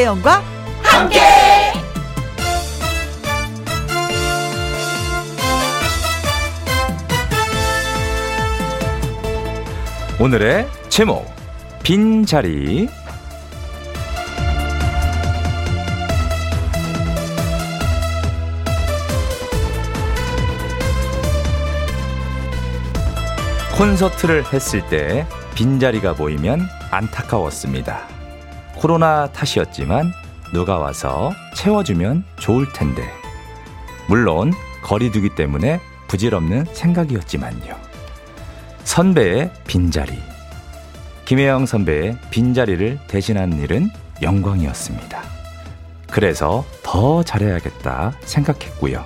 김혜영과 함께. 오늘의 제목 빈자리 콘서트를 했을 때 빈자리가 보이면 안타까웠습니다. 코로나 탓이었지만 누가 와서 채워주면 좋을 텐데. 물론 거리두기 때문에 부질없는 생각이었지만요. 선배의 빈자리. 김혜영 선배의 빈자리를 대신하는 일은 영광이었습니다. 그래서 더 잘해야겠다 생각했고요.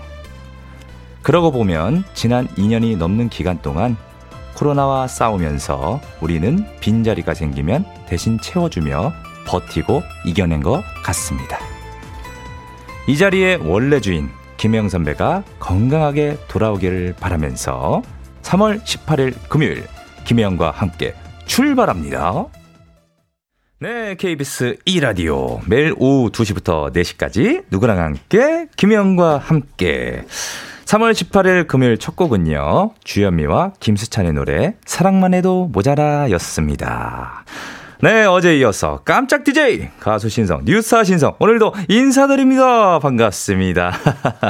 그러고 보면 지난 2년이 넘는 기간 동안 코로나와 싸우면서 우리는 빈자리가 생기면 대신 채워주며 버티고 이겨낸 것 같습니다. 이 자리의 원래 주인 김영 선배가 건강하게 돌아오기를 바라면서 3월 18일 금요일 김혜영과 함께 출발합니다. 네, KBS 2라디오 매일 오후 2시부터 4시까지 누구랑 함께 김혜영과 함께 3월 18일 금요일 첫 곡은요. 주현미와 김수찬의 노래 사랑만 해도 모자라 였습니다. 네, 어제 이어서 깜짝 DJ 가수 신성, 뉴스타 신성 오늘도 인사드립니다. 반갑습니다.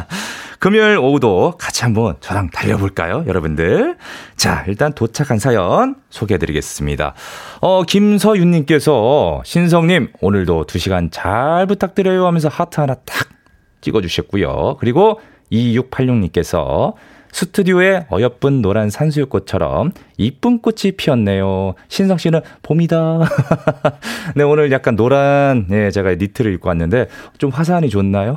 금요일 오후도 같이 한번 저랑 달려볼까요, 여러분들? 자, 일단 도착한 사연 소개해드리겠습니다. 어, 김서윤님께서 신성님 오늘도 2시간 잘 부탁드려요 하면서 하트 하나 탁 찍어주셨고요. 그리고 2686님께서 스튜디오에 어여쁜 노란 산수유꽃처럼 이쁜 꽃이 피었네요. 신성 씨는 봄이다. 네, 오늘 약간 노란, 예, 제가 니트를 입고 왔는데 좀 화사하니 좋나요?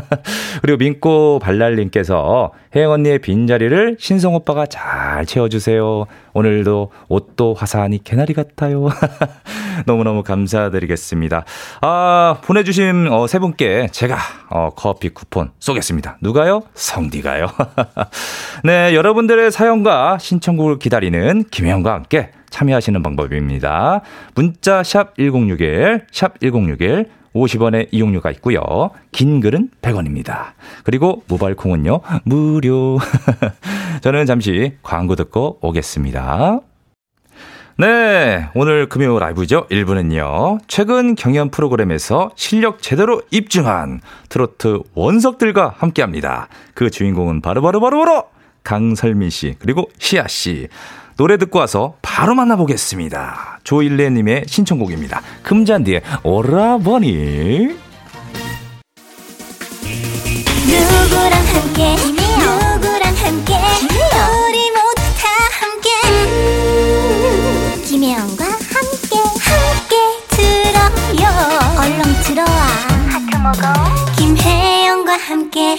그리고 민꼬 발랄님께서 혜영 언니의 빈자리를 신성 오빠가 잘 채워주세요. 오늘도 옷도 화사하니 개나리 같아요. 너무너무 감사드리겠습니다. 아, 보내주신 어, 세 분께 제가 어, 커피 쿠폰 쏘겠습니다. 누가요? 성디가요. 네, 여러분들의 사연과 신청곡을 기다리는 김혜영과 함께 참여하시는 방법입니다. 문자 샵 1061, 샵 1061, 50원의 이용료가 있고요. 긴 글은 100원입니다. 그리고 모바일 콩은요. 무료. 저는 잠시 광고 듣고 오겠습니다. 네, 오늘 금요 라이브죠. 1부는요. 최근 경연 프로그램에서 실력 제대로 입증한 트로트 원석들과 함께 합니다. 그 주인공은 바로바로바로 바로 바로 바로 강설민 씨, 그리고 시아 씨. 노래 듣고 와서 바로 만나보겠습니다. 조일레님의 신청곡입니다. 금잔디의 오라버니. 누구랑 함께, 먹어. 김혜영과 함께.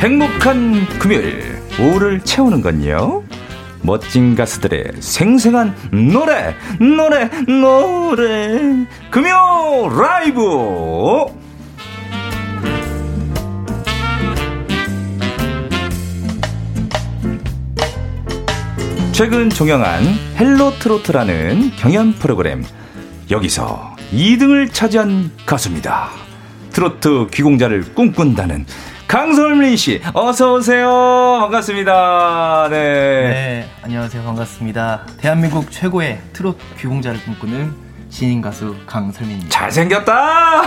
행복한 금요일 오후를 채우는 건요 멋진 가수들의 생생한 노래 노래 노래. 금요 라이브! 최근 종영한 헬로 트로트라는 경연 프로그램 여기서 2등을 차지한 가수입니다. 트로트 귀공자를 꿈꾼다는 강설민 씨, 어서 오세요. 반갑습니다. 네. 네, 안녕하세요. 반갑습니다. 대한민국 최고의 트롯 귀공자를 꿈꾸는 신인 가수 강설민입니다. 잘생겼다!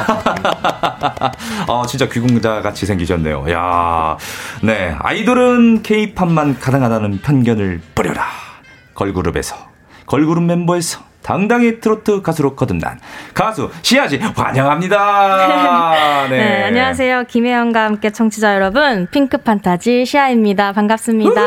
어, 진짜 귀공자 같이 생기셨네요. 야 네. 아이돌은 케이팝만 가능하다는 편견을 버려라. 걸그룹에서, 걸그룹 멤버에서 당당히 트로트 가수로 거듭난 가수 시아씨 환영합니다. 네. 네. 안녕하세요. 김혜영과 함께 청취자 여러분, 핑크 판타지 시아입니다. 반갑습니다.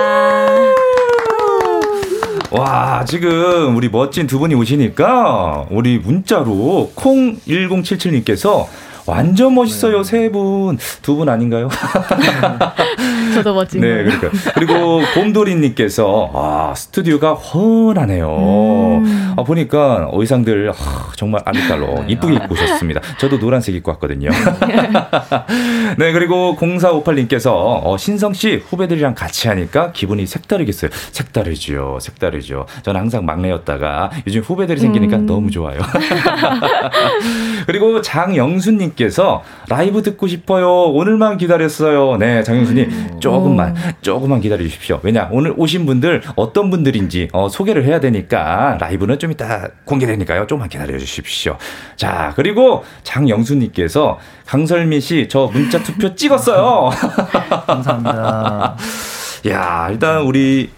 와, 지금 우리 멋진 두 분이 오시니까 우리 문자로 콩 1077님께서 완전 멋있어요, 네. 세 분. 두 분 아닌가요? 저도 멋진 네, 그러니까. 그리고 곰돌이님께서, 아, 스튜디오가 훤하네요. 음. 아, 보니까 의상들, 아, 정말 아미달로 네. 이쁘게 입고 오셨습니다. 저도 노란색 입고 왔거든요. 네, 그리고 0458님께서, 어, 신성 씨 후배들이랑 같이 하니까 기분이 색다르겠어요. 색다르죠. 색다르죠. 저는 항상 막내였다가 요즘 후배들이 생기니까 음. 너무 좋아요. 그리고 장영수님께서 라이브 듣고 싶어요. 오늘만 기다렸어요. 네, 장영수님 음. 조금만 조금만 기다려 주십시오. 왜냐 오늘 오신 분들 어떤 분들인지 어, 소개를 해야 되니까 라이브는 좀 이따 공개되니까요. 조금만 기다려 주십시오. 자 그리고 장영수님께서 강설미 씨저 문자 투표 찍었어요. 감사합니다. 야 일단 우리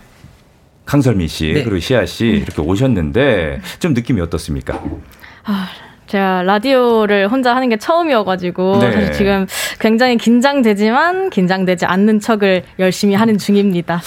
강설미 씨 네. 그리고 시아 씨 이렇게 오셨는데 좀 느낌이 어떻습니까? 아, 제가 라디오를 혼자 하는 게 처음이어가지고 네. 사실 지금 굉장히 긴장되지만 긴장되지 않는 척을 열심히 하는 중입니다.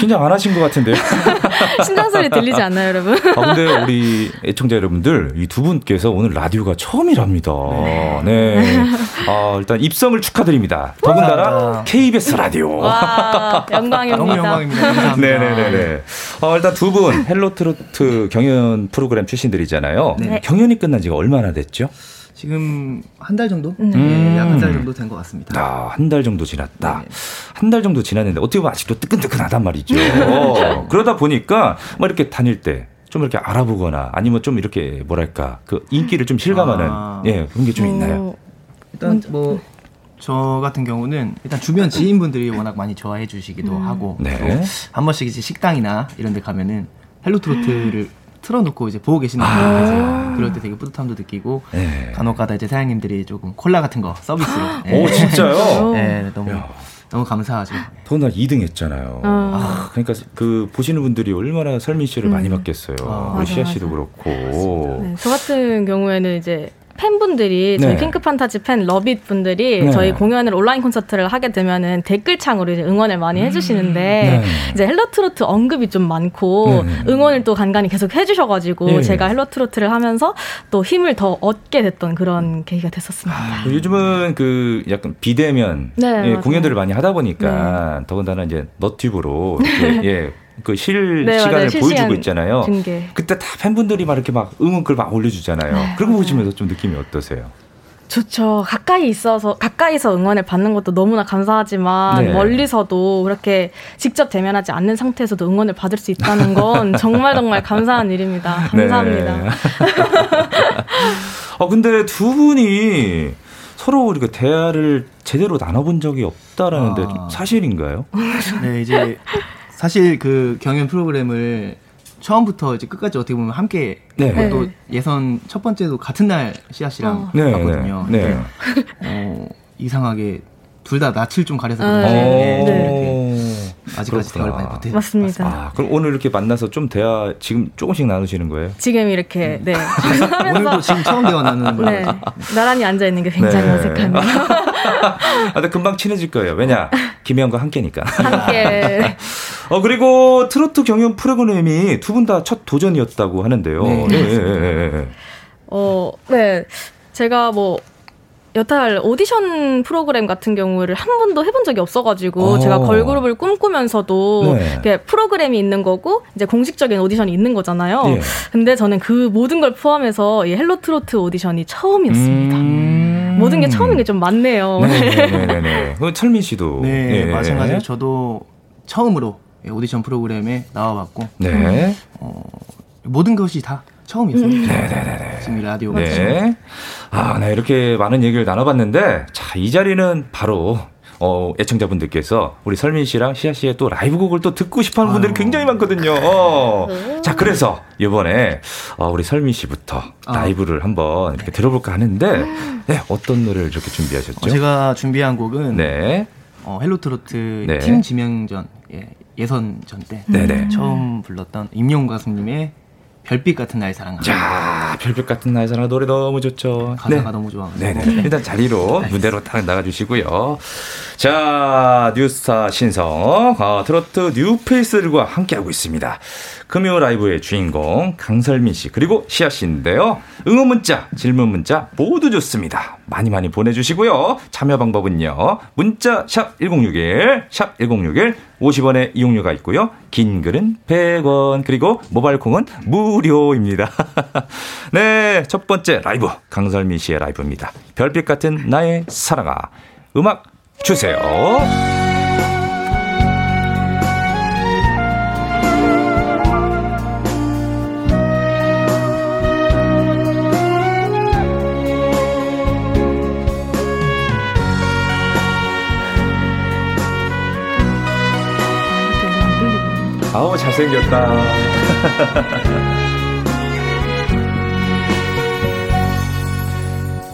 긴장 안 하신 것 같은데요? 심장 소리 들리지 않나요, 여러분? 아, 근데 우리 애청자 여러분들 이 두 분께서 오늘 라디오가 처음이랍니다. 네. 네. 아, 일단 입성을 축하드립니다. 더군다나 KBS 라디오. 와, 영광입니다. 너무 영광입니다. 네네네. 어, 일단 두 분 헬로 트로트 경연 프로그램 출신들이잖아요. 네. 경연이 끝난 지가 얼마나 됐죠? 지금 한 달 정도? 음. 네, 약 한 달 정도 된 것 같습니다. 아, 한 달 정도 지났다. 네. 한달 정도 지났는데 어떻게 보면 아직도 뜨끈뜨끈하단 말이죠. 어, 그러다 보니까 막 이렇게 다닐 때 좀 이렇게 알아보거나 아니면 좀 이렇게 뭐랄까 그 인기를 좀 실감하는 아. 예 그런 게 좀 있나요? 어, 일단 뭐 저 같은 경우는 일단 주변 지인분들이 워낙 많이 좋아해 주시기도 음. 하고 네. 또 한 번씩 이제 식당이나 이런 데 가면은 헬로 트로트를 틀어놓고 이제 보고 계시는 분들 아~ 계세요. 그럴 때 되게 뿌듯함도 느끼고 네. 간혹가다 이제 사장님들이 조금 콜라 같은 거 서비스로. 네. 오 진짜요? 네, 너무 야. 너무 감사하죠. 더군다나 2등 했잖아요. 어. 아, 그러니까 그 보시는 분들이 얼마나 설민 씨를 음. 많이 봤겠어요. 아, 우리 시아 씨도 그렇고. 네, 저 같은 경우에는 이제 팬분들이 저희 네. 핑크 판타지 팬 러빗 분들이 네. 저희 공연을 온라인 콘서트를 하게 되면은 댓글창으로 이제 응원을 많이 음. 해주시는데 네. 이제 헬로 트로트 언급이 좀 많고 네. 응원을 또 간간히 계속 해주셔가지고 네. 제가 헬로 트로트를 하면서 또 힘을 더 얻게 됐던 그런 계기가 됐었습니다. 아, 요즘은 그 약간 비대면 네, 예, 공연들을 많이 하다 보니까 더군다나 이제 너튜브로 예. 그 실 네, 시간을 맞아요. 보여주고 있잖아요. 중계. 그때 다 팬분들이 막 이렇게 막 응원글 막 올려주잖아요. 네, 그런 거 보시면서 좀 느낌이 어떠세요? 좋죠. 가까이 있어서 가까이서 응원을 받는 것도 너무나 감사하지만 네. 멀리서도 그렇게 직접 대면하지 않는 상태에서도 응원을 받을 수 있다는 건 정말 정말 감사한 일입니다. 네. 감사합니다. 네. 어 근데 두 분이 서로 이렇게 대화를 제대로 나눠본 적이 없다라는데 아. 사실인가요? 네, 이제 사실 그 경연 프로그램을 처음부터 이제 끝까지 어떻게 보면 함께 네. 또 예선 첫 번째도 같은 날 씨아 씨랑 어. 네, 봤거든요. 네. 네. 어, 이상하게 둘 다 낯을 좀 가려서 아, 그런지 네. 네. 아직까지 대화를 많이 못해 맞습니다. 아, 그럼 오늘 이렇게 만나서 좀 대화 지금 조금씩 나누시는 거예요? 지금 이렇게 네. 오늘도 지금 처음 대화 나누는 거예요. 네. 나란히 앉아 있는 게 굉장히 어색하네요. 아, 근데 금방 친해질 거예요. 왜냐 김혜영과 함께니까. 함께. 어 그리고 트로트 경연 프로그램이 두 분 다 첫 도전이었다고 하는데요. 네. 네, 네, 네. 어, 네. 제가 뭐 여탈 오디션 프로그램 같은 경우를 한 번도 해본 적이 없어가지고 오. 어. 제가 걸그룹을 꿈꾸면서도 네. 프로그램이 있는 거고 이제 공식적인 오디션이 있는 거잖아요. 예. 근데 저는 그 모든 걸 포함해서 이 헬로 트로트 오디션이 처음이었습니다. 음. 모든 게 처음인 게 좀 많네요. 네네네. 그 설민 씨도 네, 네. 마찬가지로 저도 처음으로 오디션 프로그램에 나와봤고 네. 어, 모든 것이 다 처음이었습니다. 음. 네네네. 지금 라디오가 네. 아, 네 이렇게 많은 얘기를 나눠봤는데 자 이 자리는 바로 어, 애청자분들께서 우리 설민 씨랑 시아 씨의 또 라이브 곡을 또 듣고 싶어 하는 분들이 굉장히 많거든요. 어. 자, 그래서 이번에 어, 우리 설민 씨부터 아. 라이브를 한번 이렇게 들어볼까 하는데 네, 어떤 노래를 이렇게 준비하셨죠? 어, 제가 준비한 곡은 네. 어, 헬로 트로트 네. 팀 지명전 예, 예선전 때 네네. 처음 불렀던 임영웅 가수님의 별빛 같은 나의 사랑아. 자, 야, 별빛 같은 나의 사랑 노래 너무 좋죠. 가사가 네. 너무 좋아. 네네. 일단 자리로 무대로 딱 나가 주시고요. 자, 뉴스타 신성, 어, 트로트 뉴페이스들과 함께하고 있습니다. 금요 라이브의 주인공 강설민 씨 그리고 시아 씨인데요. 응원 문자, 질문 문자 모두 좋습니다. 많이 많이 보내주시고요. 참여 방법은요. 문자 샵 #1061 샵 #1061 50원의 이용료가 있고요. 긴 글은 100원 그리고 모바일 콩은 무료입니다. 네, 첫 번째 라이브 강설민 씨의 라이브입니다. 별빛 같은 나의 사랑아 음악 주세요. 아우 잘생겼다.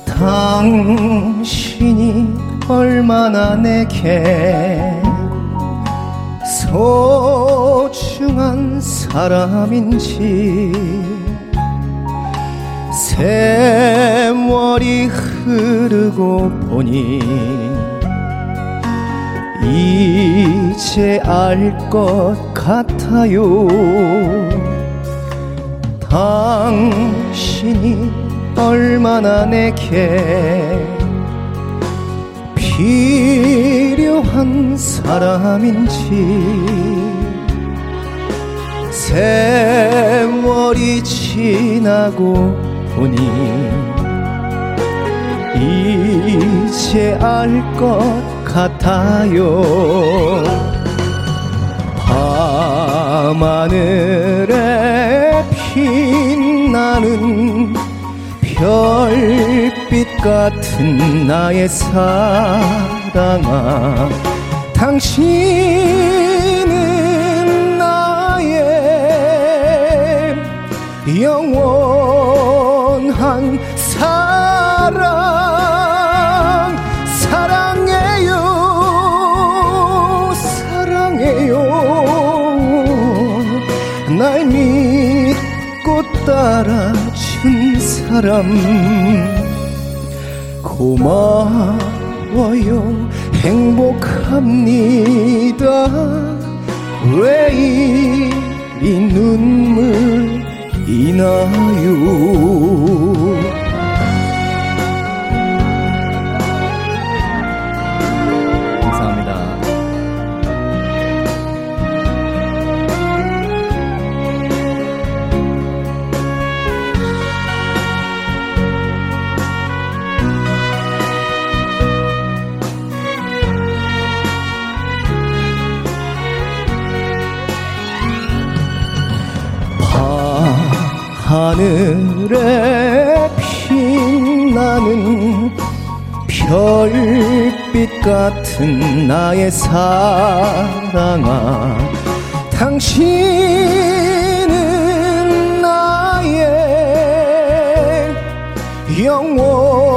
당신이 얼마나 내게 소중한 사람인지 세월이 흐르고 보니 이제 알 것 같아요. 당신이 얼마나 내게 필요한 사람인지 세월이 지나고 보니 이제 알것 같아요. 밤하늘에 빛나는 별빛 같은 나의 사랑아 당신은 나의 영원한 사랑 따라준 사람. 고마워요. 행복합니다. 왜 이리 눈물이 나요 하늘에 빛나는 별빛 같은 나의 사랑아 당신은 나의 영원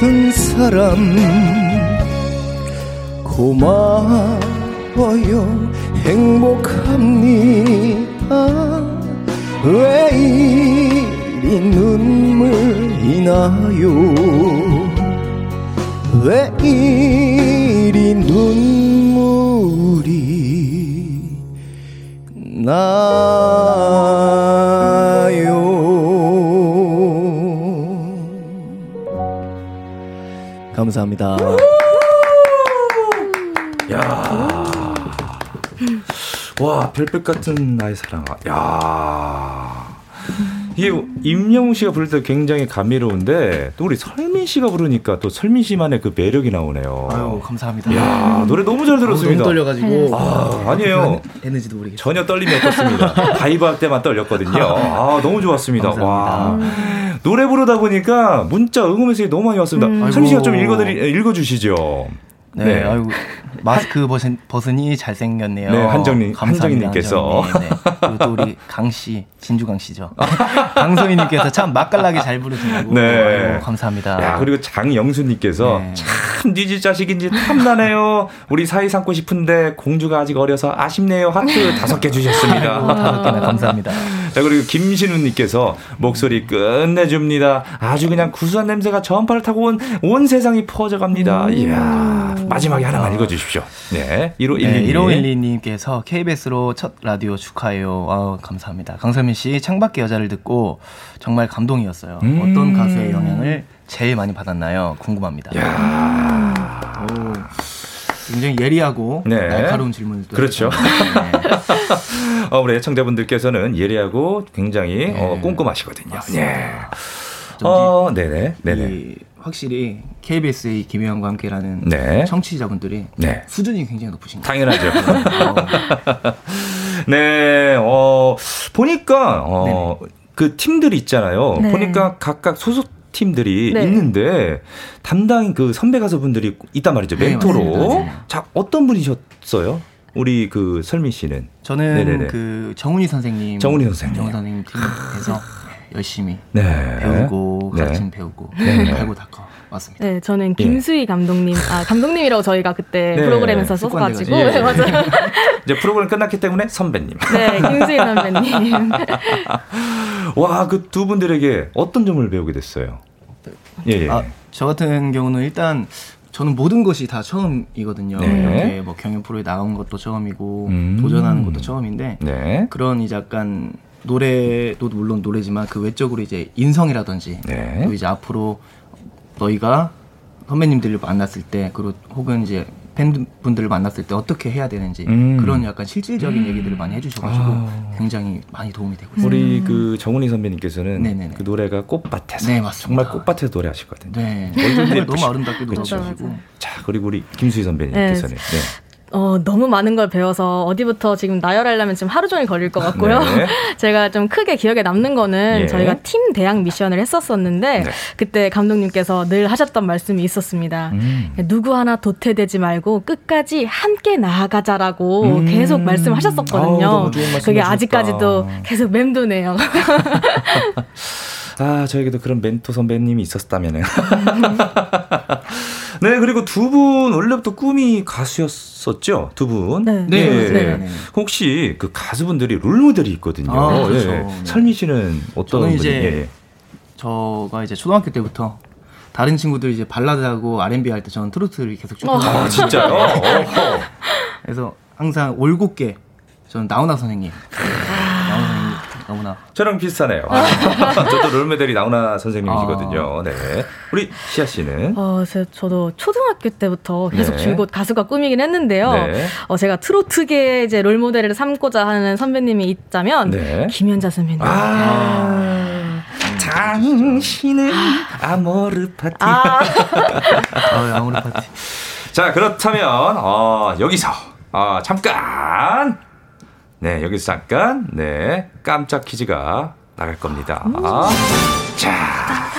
따라준 사람. 고마워요. 행복합니다. 왜 이리 눈물이 나요? 왜 이리 눈물이 나 감사합니다. 야. 와, 별빛 같은 나의 사랑아. 야. 이게 임영웅 씨가 부를 때 굉장히 감미로운데 또 우리 설민 씨가 부르니까 또 설민 씨만의 그 매력이 나오네요. 아유 감사합니다. 야 노래 너무 잘 들었습니다. 너무 떨려가지고 아 아니에요. 했는지도 모르겠어요. 전혀 떨림이 없었습니다. 가이브 할 때만 떨렸거든요. 아 너무 좋았습니다. 감사합니다. 와 노래 부르다 보니까 문자 응원 메시지 너무 많이 왔습니다. 음. 설민 씨가 좀 읽어드리 읽어주시죠. 네, 네. 아이고 마스크 벗은, 벗으니 잘생겼네요. 네, 한정님, 한정님께서. 네, 네. 그리고 또 우리 강 씨, 진주 강 씨죠. 강소희님께서 참 맛깔나게 잘 부르신다고. 네. 아이고, 감사합니다. 야, 그리고 장영수님께서 네. 참 니지 자식인지 탐나네요. 우리 사이 삼고 싶은데 공주가 아직 어려서 아쉽네요. 하트 다섯 개 주셨습니다. 다섯 개나 감사합니다. 자, 그리고 김신우님께서 목소리 끝내줍니다. 아주 그냥 구수한 냄새가 전파를 타고 온, 온 세상이 퍼져갑니다. 음. 이야, 마지막에 하나만 읽어주십시오. 네, 1512. 네, 1512님께서 KBS로 첫 라디오 축하해요. 아우, 감사합니다. 강선민 씨, 창밖의 여자를 듣고 정말 감동이었어요. 음. 어떤 가수의 영향을 제일 많이 받았나요? 궁금합니다. 야. 오. 굉장히 예리하고 네. 날카로운 질문을 그렇죠. 네. 어, 우리 애청자분들께서는 예리하고 굉장히 네. 어, 꼼꼼하시거든요. 네. 어, 네네, 네네. 확실히 KBS의 김혜영과 함께라는 네. 청취자분들이 네. 수준이 굉장히 높으신 거예요. 당연하죠. 네, 어, 보니까 어, 그 팀들이 있잖아요. 네. 보니까 각각 소속 팀들이 네. 있는데 담당 그 선배 가수분들이 있단 말이죠. 네, 멘토로. 네, 자, 어떤 분이셨어요? 우리 그 설민 씨는 저는 네네네. 그 정훈이 선생님 정훈이 선생님 정훈 선생님 팀에서 열심히 네. 배우고 가르침 네. 배우고 네. 배고 닦아 맞습니다. 네, 저는 예. 김수희 감독님, 아 감독님이라고 저희가 그때 네. 프로그램에서 써가지고 예. 네, 맞아요. 이제 프로그램 끝났기 때문에 선배님. 네, 김수희 선배님. 와, 그 두 분들에게 어떤 점을 배우게 됐어요? 예, 예. 아, 저 같은 경우는 일단 저는 모든 것이 다 처음이거든요. 네. 뭐 경연 프로에 나온 것도 처음이고 음. 도전하는 것도 처음인데 네. 그런 이제 약간 노래도 물론 노래지만 그 외적으로 이제 인성이라든지 네. 또 이제 앞으로 너희가 선배님들을 만났을 때 그리고 혹은 이제 팬분들을 만났을 때 어떻게 해야 되는지 음. 그런 약간 실질적인 음. 얘기들을 많이 해주셔가지고 아. 굉장히 많이 도움이 되고 있어요. 우리 그 정훈이 선배님께서는 네네네. 그 노래가 꽃밭에서 네, 정말 꽃밭에서 노래하시거든요. 네. 너무 아름답게 노래하시고. 자 그리고 우리 김수희 선배님께서는 네. 네. 어, 너무 많은 걸 배워서 어디부터 지금 나열하려면 지금 하루 종일 걸릴 것 같고요. 네. 제가 좀 크게 기억에 남는 거는 예. 저희가 팀 대항 미션을 했었었는데 네. 그때 감독님께서 늘 하셨던 말씀이 있었습니다. 음. 누구 하나 도태되지 말고 끝까지 함께 나아가자라고 음. 계속 말씀하셨었거든요. 아우, 그게 아직까지도 계속 맴도네요. 아, 저에게도 그런 멘토 선배님이 있었다면은. 네, 그리고 두 분 원래부터 꿈이 가수였었죠? 두 분. 네. 네. 네. 네. 네. 혹시 그 가수분들이 롤모델이 있거든요. 아, 그렇죠. 네. 설미 씨는 어떤 저는 이제 예, 예. 저가 이제 초등학교 때부터 다른 친구들 이제 발라드하고 R&B 할 때 저는 트로트를 계속 쭉. 아, 진짜요? 그래서 항상 올곧게 저는 나훈아 선생님. 너무나. 저랑 비슷하네요. 아, 저도 롤모델이 나훈아 선생님이시거든요. 아. 네. 우리 시아 씨는? 어, 저도 초등학교 때부터 계속 네. 줄곧 가수가 꿈이긴 했는데요. 네. 어, 제가 트로트계 이제 롤모델을 삼고자 하는 선배님이 있자면 네. 김연자 선배님. 아. 당신은 아모르 파티. 아. 어, 아모르 파티. 자, 그렇다면, 어, 여기서, 어, 잠깐 네, 여기서 잠깐, 네, 깜짝 퀴즈가 나갈 겁니다. 자,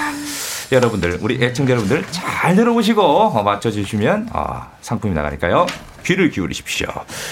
여러분들, 우리 애청자 여러분들 잘 들어보시고 어, 맞춰주시면 어, 상품이 나가니까요. 귀를 기울이십시오.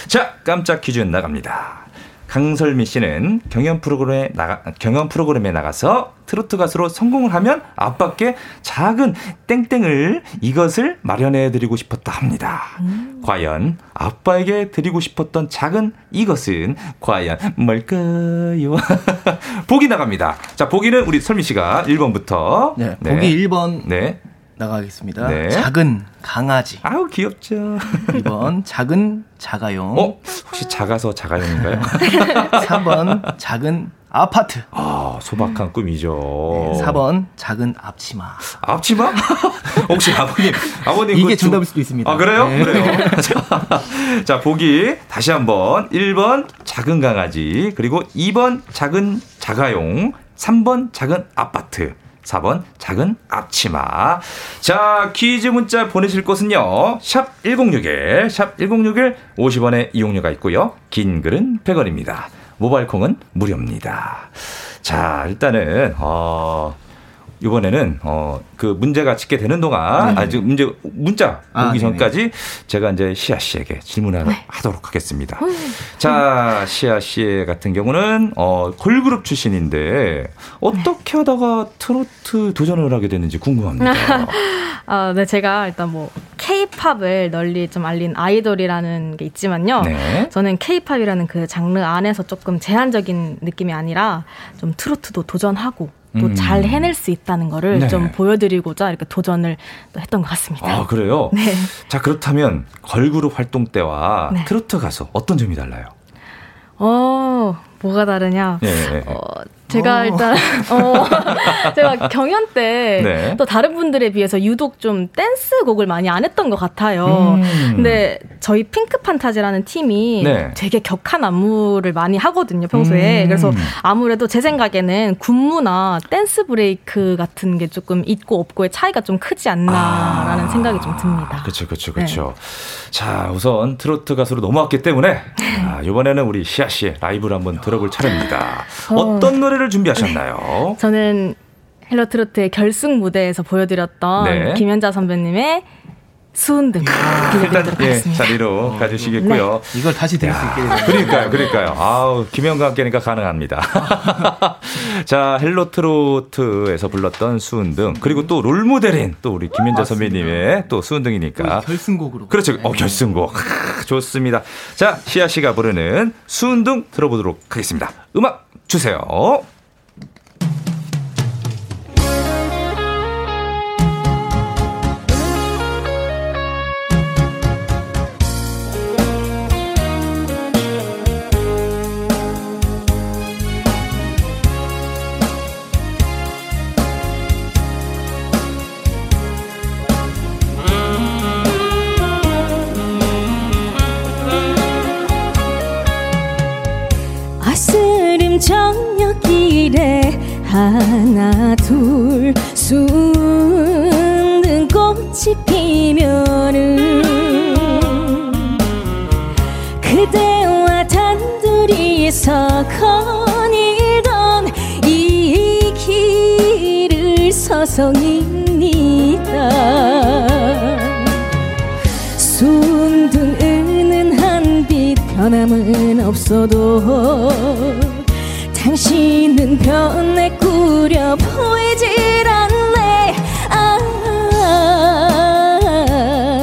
자, 깜짝 퀴즈 나갑니다. 강설미 씨는 경연 프로그램에 나가 경연 프로그램에 나가서 트로트 가수로 성공을 하면 아빠께 작은 땡땡을 이것을 마련해 드리고 싶었다 합니다. 음. 과연 아빠에게 드리고 싶었던 작은 이것은 과연 뭘까요? 보기 나갑니다. 자, 보기는 우리 설미 씨가 1번부터 네, 네. 보기 1번. 네. 나가겠습니다. 네. 작은 강아지. 아우 귀엽죠. 2번 작은 자가용. 어? 혹시 작아서 자가용인가요? 3번 작은 아파트. 아, 소박한 꿈이죠. 네, 4번 작은 앞치마. 앞치마? 혹시 아버님, 아버님 이게 정답일 수도 있습니다. 아, 그래요? 네. 그래요. 자, 보기 다시 한번 1번 작은 강아지, 그리고 2번 작은 자가용, 3번 작은 아파트. 4번 작은 앞치마. 자, 퀴즈 문자 보내실 곳은요. 샵 1061, 샵 1061, 50원의 이용료가 있고요. 긴 글은 100원입니다. 모바일 콩은 무료입니다. 자, 일단은 어 이번에는 어 그 문제가 짓게 되는 동안 네. 아직 문제 문자 아, 오기 전까지 네네. 제가 이제 시아 씨에게 질문을 네. 하도록 하겠습니다. 음. 자, 시아 씨 같은 경우는 어 걸그룹 출신인데 어떻게 하다가 트로트 도전을 하게 됐는지 궁금합니다. 아, 네, 제가 일단 뭐 K-팝을 널리 좀 알린 아이돌이라는 게 있지만요. 네. 저는 K-팝이라는 그 장르 안에서 조금 제한적인 느낌이 아니라 좀 트로트도 도전하고 또잘 음. 해낼 수 있다는 거를 네. 좀 보여드리고자 이렇게 도전을 또 했던 것 같습니다. 아, 그래요? 네. 자, 그렇다면 걸그룹 활동 때와 네. 트로트 가수 어떤 점이 달라요? 어, 뭐가 다르냐? 네. 어, 제가 어. 일단 어 제가 경연 때 또 네. 다른 분들에 비해서 유독 좀 댄스 곡을 많이 안 했던 것 같아요. 음. 근데 저희 핑크 판타지라는 팀이 네. 되게 격한 안무를 많이 하거든요 평소에. 음. 그래서 아무래도 제 생각에는 군무나 댄스 브레이크 같은 게 조금 있고 없고의 차이가 좀 크지 않나라는 아. 생각이 좀 듭니다. 그렇죠, 그렇죠, 그렇죠. 자 우선 트로트 가수로 넘어왔기 때문에 아, 이번에는 우리 시아 씨의 라이브를 한번 들어볼 차례입니다. 어. 어떤 노래 노래를 준비하셨나요? 저는 헬로 트로트의 결승 무대에서 보여드렸던 네. 김연자 선배님의 수은등 일단 예, 자리로 어, 가주시겠고요. 네. 이걸 다시 들을 수 있게. 그러니까요, 그러니까요. 아우 김영과 함께니까 가능합니다. 자 헬로 트로트에서 불렀던 수은등 그리고 또 롤모델인 또 우리 김연자 선배님의 또 수은등이니까 결승곡으로 그렇죠. 네. 어 결승곡 좋습니다. 자 시아 씨가 부르는 수은등 들어보도록 하겠습니다. 음악 주세요. 하나 둘 숨는 꽃이 피면은 그대와 단둘이서 거닐던 이 길을 서성입니다. 순둥 은은한 빛 변함은 없어도 당신은 변해 꾸려 보이질 않네. 아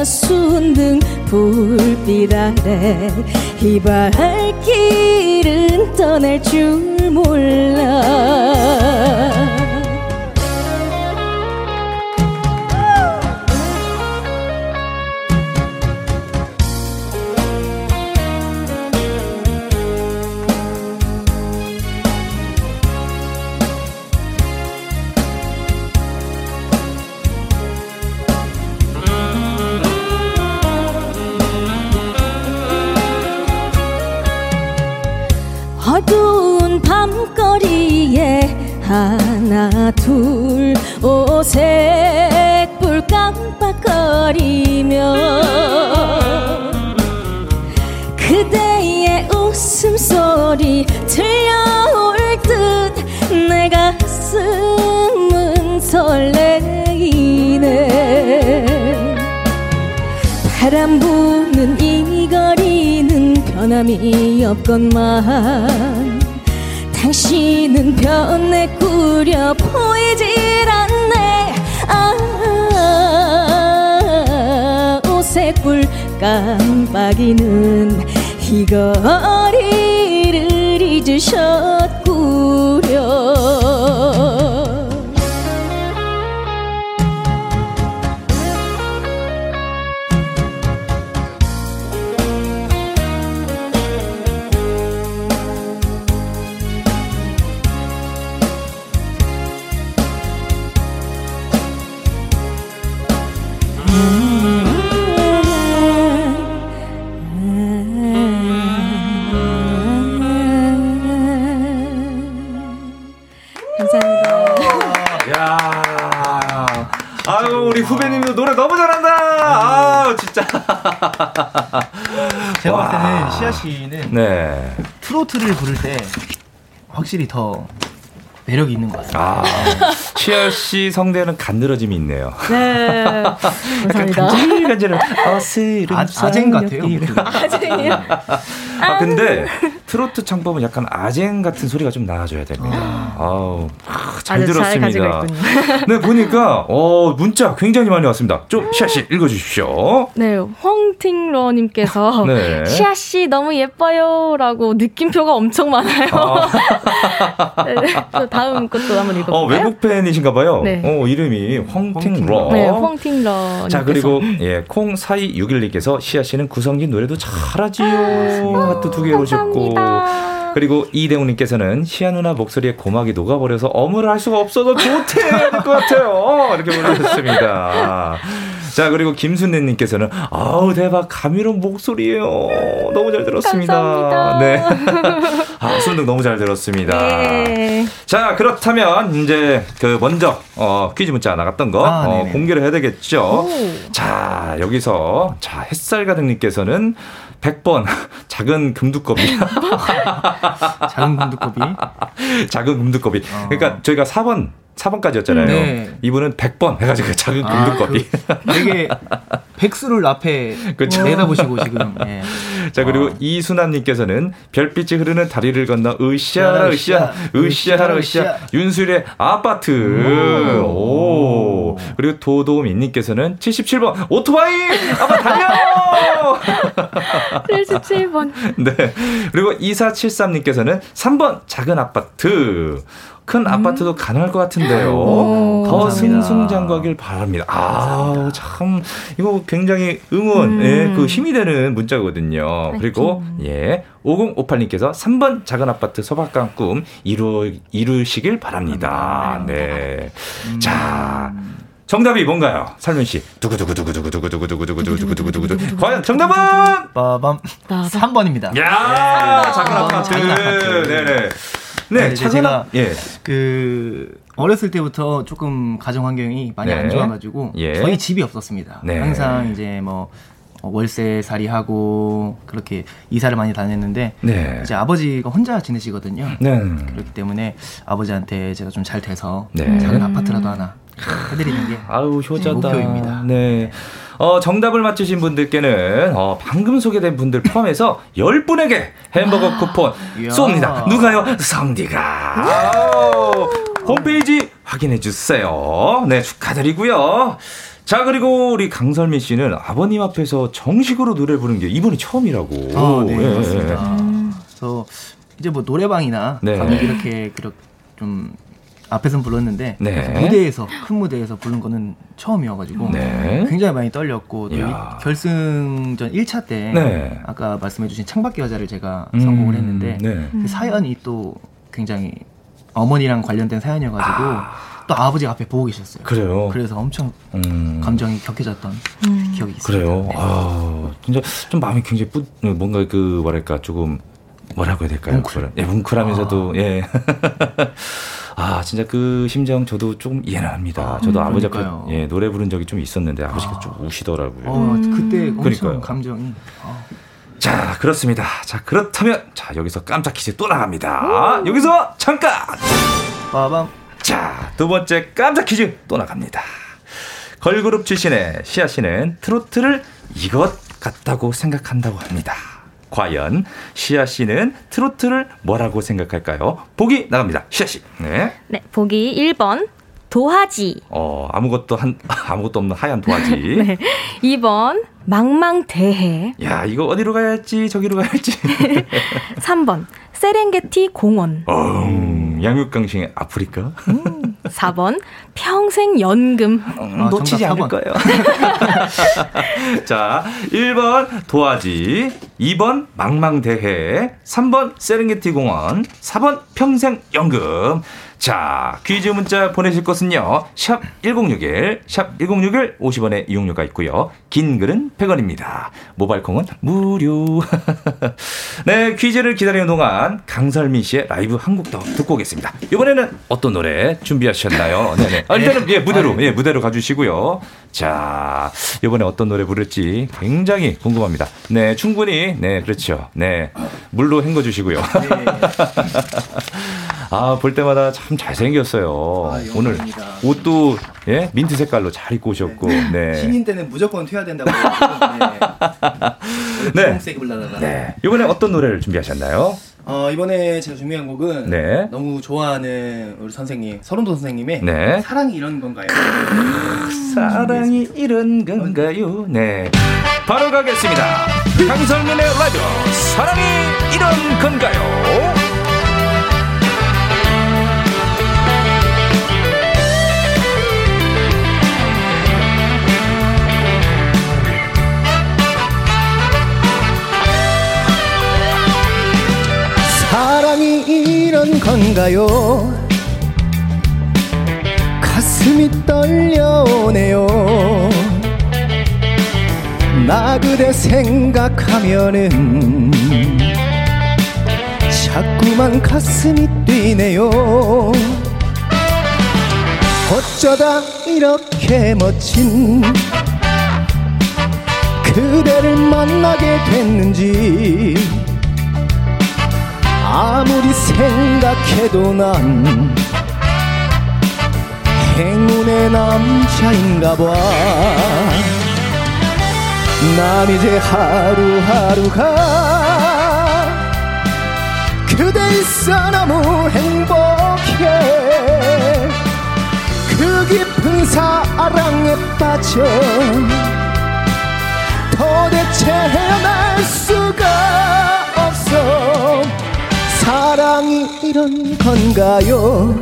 순등 불빛 아래 이 발길은 떠날 줄 몰라 하나 둘 오색 불 깜빡거리며 그대의 웃음소리 들려올 듯 내 가슴은 설레이네. 바람 부는 이 거리는 변함이 없건만 당신은 변해 꾸려 보이질 않네. 아 오색불 깜빡이는 이 거리를 잊으셨구려 제가 봤을 때는 시아 씨는 네. 트로트를 부를 때 확실히 더 매력이 있는 것 같아요. 아, 시아 씨 성대는 간드러짐이 있네요. 네. 감사합니다. 간질간질한 어스름 아, 아쟁 같아요. 아쟁이요? 아, 근데 트로트 창법은 약간 아쟁 같은 소리가 좀 나와줘야 됩니다. 아. 아우, 아, 잘 들었습니다. 네, 보니까, 어, 문자 굉장히 많이 왔습니다. 좀, 시아씨 읽어주십시오. 네, 황팅러님께서, 네. 시아씨 너무 예뻐요. 라고 느낌표가 엄청 많아요. 아. 네, 다음 것도 한번 읽어볼까요? 어, 외국 팬이신가 봐요. 네. 어, 이름이 황팅러. 네, 황팅러. 자, 그리고, 예, 콩4261님께서 시아씨는 구성진 노래도 잘하지요. 하트 두개 오셨고. 그리고 이대웅님께서는 시아 누나 목소리에 고막이 녹아버려서 어무를 할 수가 없어서 좋대 할것 같아요. 이렇게 보내주셨습니다. 자 그리고 김순애님께서는 아우 대박 감미로운 목소리예요. 너무 잘 들었습니다. 감사합니다. 네. 아 순둥 너무 잘 들었습니다. 네. 자 그렇다면 이제 그 먼저 어, 퀴즈 문자 나갔던 거 아, 어, 공개를 해야 되겠죠. 오. 자 여기서 자 햇살 가득님께서는 100번 작은 금두꺼비. 작은 금두꺼비. 작은 금두꺼비. 어. 그러니까 저희가 4번 4번까지였잖아요. 네. 이분은 100번 해가지고 작은 아, 금두꺼비. 그 되게 백수를 앞에 그렇죠. 내다보시고 지금. 네. 자 그리고 어. 이순남님께서는 별빛이 흐르는 다리를 건너 으쌰 으쌰 으쌰 으쌰 윤수일의 아파트. 오. 오. 그리고 도도민님께서는 77번 오토바이 아빠 달려. 77번. 네. 그리고 2473님께서는 3번 작은 아파트. 큰 음. 아파트도 가능할 것 같은데요. 오, 더 감사합니다. 승승장구하길 바랍니다. 아, 참 이거 굉장히 응원, 음. 예, 그 힘이 되는 문자거든요. 그리고 예, 5058님께서 3번 작은 아파트 소박한 꿈 이루 이루시길 바랍니다. 네. 음. 자. 정답이 뭔가요? 설문 씨. 두구두구두구두구두구두구두구두구두구두구두구. 과연 정답은? 빠밤. 3번입니다. 야, 작은 아파트. 네 네. 네, 차 제가 예. 그 어렸을 때부터 조금 가정 환경이 많이 네. 안 좋아가지고 예. 저희 집이 없었습니다. 네. 항상 이제 뭐 월세 살이 하고 그렇게 이사를 많이 다녔는데 네. 이제 아버지가 혼자 지내시거든요. 네. 그렇기 때문에 아버지한테 제가 좀 잘 돼서 네. 작은 아파트라도 하나 해드리는 게 아우 효자다. 목표입니다. 네. 어, 정답을 맞추신 분들께는 어, 방금 소개된 분들 포함해서 10분에게 햄버거 아, 쿠폰 쏩니다. 누가요? 성디가. 홈페이지 확인해 주세요. 네, 축하드리고요. 자, 그리고 우리 강설민 씨는 아버님 앞에서 정식으로 노래 부르는 게 이번이 처음이라고. 아, 네, 예. 맞습니다. 그래서 이제 뭐 노래방이나 네. 이렇게 그렇게 좀 앞에선 불렀는데 네. 무대에서 큰 무대에서 부른 거는 처음이어가지고 네. 굉장히 많이 떨렸고 또 결승전 1차 때 네. 아까 말씀해주신 창밖의 여자를 제가 음, 성공을 했는데 네. 그 사연이 또 굉장히 어머니랑 관련된 사연이어가지고 아. 또 아버지 앞에 보고 계셨어요. 그래요. 그래서 엄청 음. 감정이 격해졌던 음. 기억이 있어요. 그래요. 네. 아 진짜 좀 마음이 굉장히 뿌, 뭔가 그 뭐랄까 조금 뭐라고 해야 될까요? 뭉클. 예, 뭉클하면서도 아. 예. 아 진짜 그 심정 저도 조금 이해는 합니다. 아, 저도 음, 아버지 앞에 예, 노래 부른 적이 좀 있었는데 아버지가 아. 좀 우시더라고요. 어, 그때 엄청 그러니까요. 감정이. 아. 자 그렇습니다. 자 그렇다면 자 여기서 깜짝 퀴즈 또 나갑니다. 오. 여기서 잠깐. 빠밤. 자두 번째 깜짝 퀴즈 또 나갑니다. 걸그룹 출신의 시아 씨는 트로트를 이것 같다고 생각한다고 합니다. 과연 시아 씨는 트로트를 뭐라고 생각할까요? 보기 나갑니다. 시아 씨. 네. 네, 보기 1번 도화지. 어, 아무것도 한 아무것도 없는 하얀 도화지. 네. 2번 망망대해. 야, 이거 어디로 가야 할지 저기로 가야 할지. 3번 세렝게티 공원. 어, 양육강식 아프리카. 음, 4번 평생 연금. 아, 놓치지 않을 거예요. 자, 1번 도화지, 2번 망망대해, 3번 세렝게티 공원, 4번 평생 연금. 자, 퀴즈 문자 보내실 것은요. 샵 1061, 샵 1061 50원의 이용료가 있고요. 긴 글은 100원입니다. 모바일 콩은 무료. 네, 퀴즈를 기다리는 동안 강설민 씨의 라이브 한 곡 더 듣고 오겠습니다. 이번에는 어떤 노래 준비하셨나요? 네네. 아, 일단은 예, 무대로, 예, 무대로 가주시고요. 자, 이번에 어떤 노래 부를지 굉장히 궁금합니다. 네, 충분히, 네, 그렇죠. 네, 물로 헹궈주시고요. 네. 아, 볼 때마다 참 잘생겼어요. 아, 오늘 옷도 예? 민트 색깔로 잘 입고 오셨고. 네. 네. 신인 때는 무조건 튀어야 된다고. 네. 네. 네. 이번에 어떤 노래를 준비하셨나요? 어, 이번에 제가 준비한 곡은 네. 너무 좋아하는 우리 선생님, 서른도 선생님의 네. 사랑이 이런 건가요? 사랑이 이런 건가요? 네. 바로 가겠습니다. 강설민의 라디오 사랑이 이런 건가요? 사랑이 이런 건가요? 가슴이 떨려오네요. 나 그대 생각하면은 자꾸만 가슴이 뛰네요. 어쩌다 이렇게 멋진 그대를 만나게 됐는지 아무리 생각해도 난 행운의 남자인가 봐. 난 이제 하루하루가 그대 있어 너무 행복해. 그 깊은 사랑에 빠져 도대체 헤어날 수가 없어. 사랑이 이런 건가요?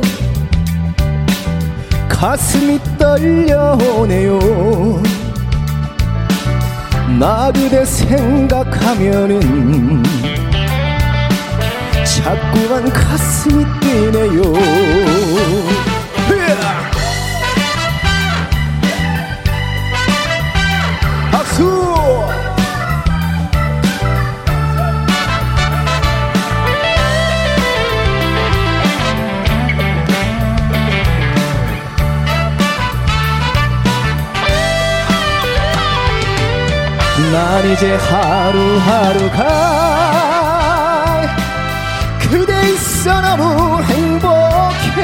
가슴이 떨려오네요. 나 그대 생각하면은 자꾸만 가슴이 뛰네요. 난 이제 하루하루가 그대 있어 너무 행복해.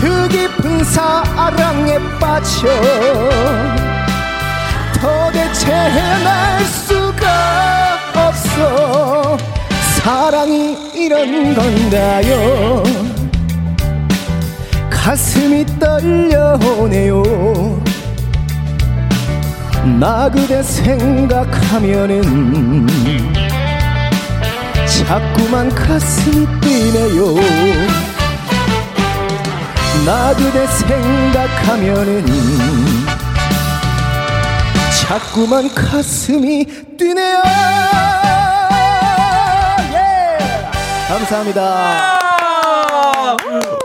그 깊은 사랑에 빠져 도대체 날 수가 없어. 사랑이 이런 건가요? 가슴이 떨려오네요 나 그대 생각하면은 자꾸만 가슴이 뛰네요. 나 그대 생각하면은 자꾸만 가슴이 뛰네요. 예! 감사합니다.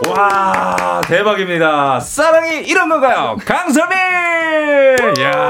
와 대박입니다. 사랑이 이런 건가요? 강설민 야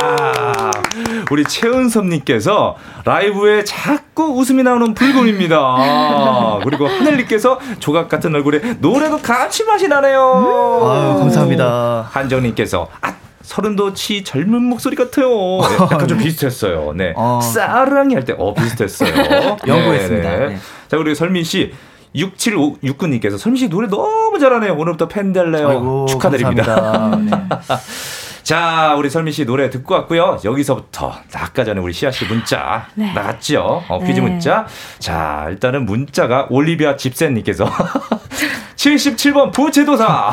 우리 최은섭님께서 라이브에 자꾸 웃음이 나오는 불금입니다. 그리고 하늘님께서 조각 같은 얼굴에 노래도 같이 맛이 나네요. 아유, 감사합니다. 한정님께서 아 서른도치 젊은 목소리 같아요. 네, 약간 좀 비슷했어요. 네. 어. 사랑이 할 때, 어, 비슷했어요. 연구했습니다. 네, 네. 자, 그리고 설민 씨. 6769님께서 설민 씨 노래 너무 잘하네요. 오늘부터 팬 될래요. 축하드립니다. 네. 자, 우리 설미 씨 노래 듣고 왔고요. 여기서부터 아까 전에 우리 시아 씨 문자 네. 나갔죠. 어, 퀴즈 네. 문자. 자, 일단은 문자가 올리비아 집센님께서 77번 부채도사.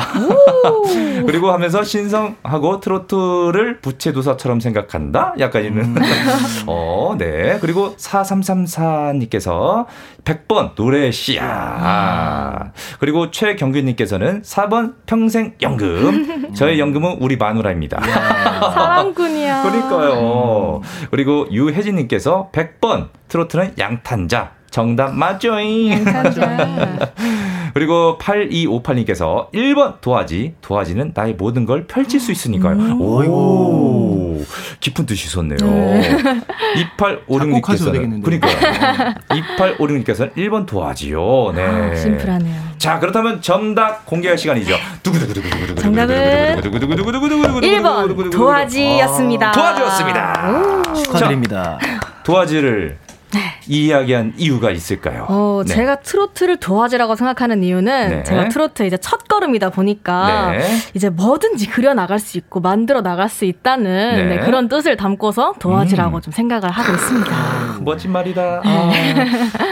그리고 하면서 신성하고 트로트를 부채도사처럼 생각한다? 약간 이런. 음. 어, 네. 그리고 4334님께서 100번 노래 씨야. 그리고 최경규님께서는 4번 평생 연금. 저의 연금은 우리 마누라입니다. 사랑꾼이야. 그러니까요. 그리고 유혜진님께서 100번 트로트는 양탄자. 정답 맞죠잉. 그리고 8258님께서 1번 도화지. 도화지는 나의 모든 걸 펼칠 수 있으니까요. 음. 오, 깊은 뜻이 있었네요. 네. 2856님께서는. 그러니까요. 2856님께서는 1번 도화지요. 네. 아, 심플하네요. 자, 그렇다면 정답 공개할 시간이죠. 정답은 1번 도화지였습니다. 도화지였습니다. 축하드립니다. 도화지를 네. 이 이야기한 이유가 있을까요? 어, 네. 제가 트로트를 도화지라고 생각하는 이유는 네. 제가 트로트 이제 첫 걸음이다 보니까 네. 이제 뭐든지 그려 나갈 수 있고 만들어 나갈 수 있다는 네. 그런 뜻을 담고서 도화지라고 음. 좀 생각을 하고 있습니다. 아, 멋진 말이다. 아.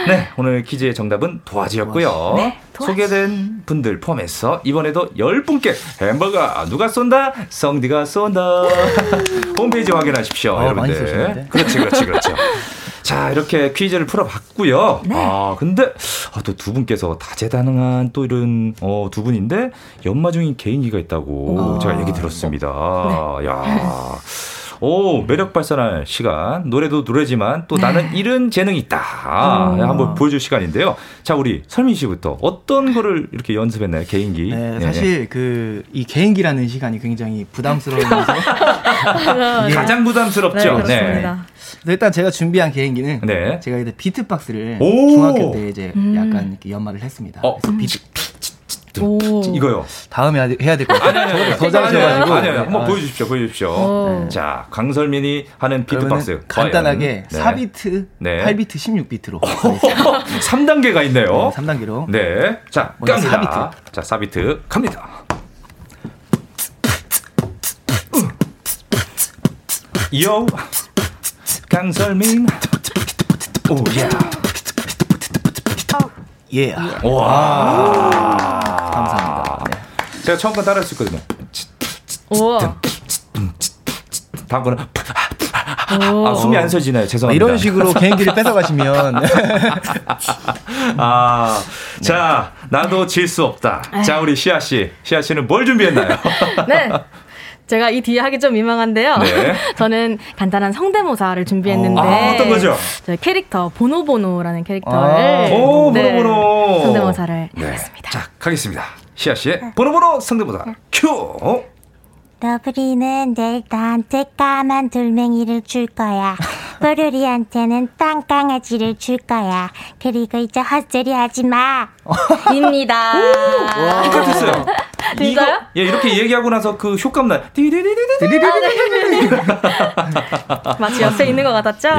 네, 오늘 퀴즈의 정답은 도화지였고요. 네, 도화지. 소개된 분들 포함해서 이번에도 10분께 햄버거 누가 쏜다? 성디가 쏜다. 홈페이지 확인하십시오, 어, 여러분들. 그렇지, 그렇지, 그렇죠. 자, 이렇게 퀴즈를 풀어봤고요. 네. 아, 근데 아, 또 두 분께서 다재다능한 또 이런 어, 두 분인데 연마 중인 개인기가 있다고 어. 제가 얘기 들었습니다. 네. 야. 오, 매력 발산할 시간. 노래도 노래지만 또 나는 네. 이런 재능이 있다. 아, 한번 보여줄 시간인데요. 자, 우리 설민 씨부터 어떤 거를 이렇게 연습했나요? 개인기. 네, 네. 사실 그 이 개인기라는 시간이 굉장히 부담스러워서 가장 부담스럽죠. 네. 네. 일단 제가 준비한 개인기는 네. 제가 이제 비트박스를 중학교 때 이제 음. 약간 이렇게 연마를 했습니다. 어. 그래서 비트 오. 이거요. 다음에 해야 될 것 같아요. 아니, 아니, 아니, 더 잘하셔가지고. 아니, 아니, 한번 아. 보여주십시오, 보여주십시오. 네. 자, 강설민이 하는 비트박스. 간단하게 네. 4비트, 네. 8비트, 16비트로. 3단계가 있네요. 네, 3단계로. 네. 자, 갑니다. 4비트. 자, 4비트 갑니다. 요 강설민 오 예. 예. 와. 감사합니다. 네. 제가 처음 건 따라 할 수 있거든요. 우와. 다음 거는 아, 숨이 안 쉬어지나요? 죄송합니다. 이런 식으로 개인기를 뺏어가시면. 아, 자, 나도 질 수 없다. 자, 우리 시아 씨. 시아 씨는 뭘 준비했나요? 네. 제가 이 뒤에 하기 좀 민망한데요. 네. 저는 간단한 성대모사를 준비했는데 아, 어떤 거죠? 저희 캐릭터 보노보노라는 캐릭터를 아, 오, 네, 보노보노. 성대모사를 네. 해봤습니다. 자, 가겠습니다. 시아 씨의 보노보노 성대모사 큐. 너브리는 내일 나한테 까만 돌멩이를 줄 거야. 뽀르리한테는 땅 강아지를 줄 거야. 그리고 이제 헛소리 하지 마. 입니다. 똑같았어요. 이거 예 이렇게 얘기하고 나서 그 효과음 나. 마치 옆에 있는 것 같았죠?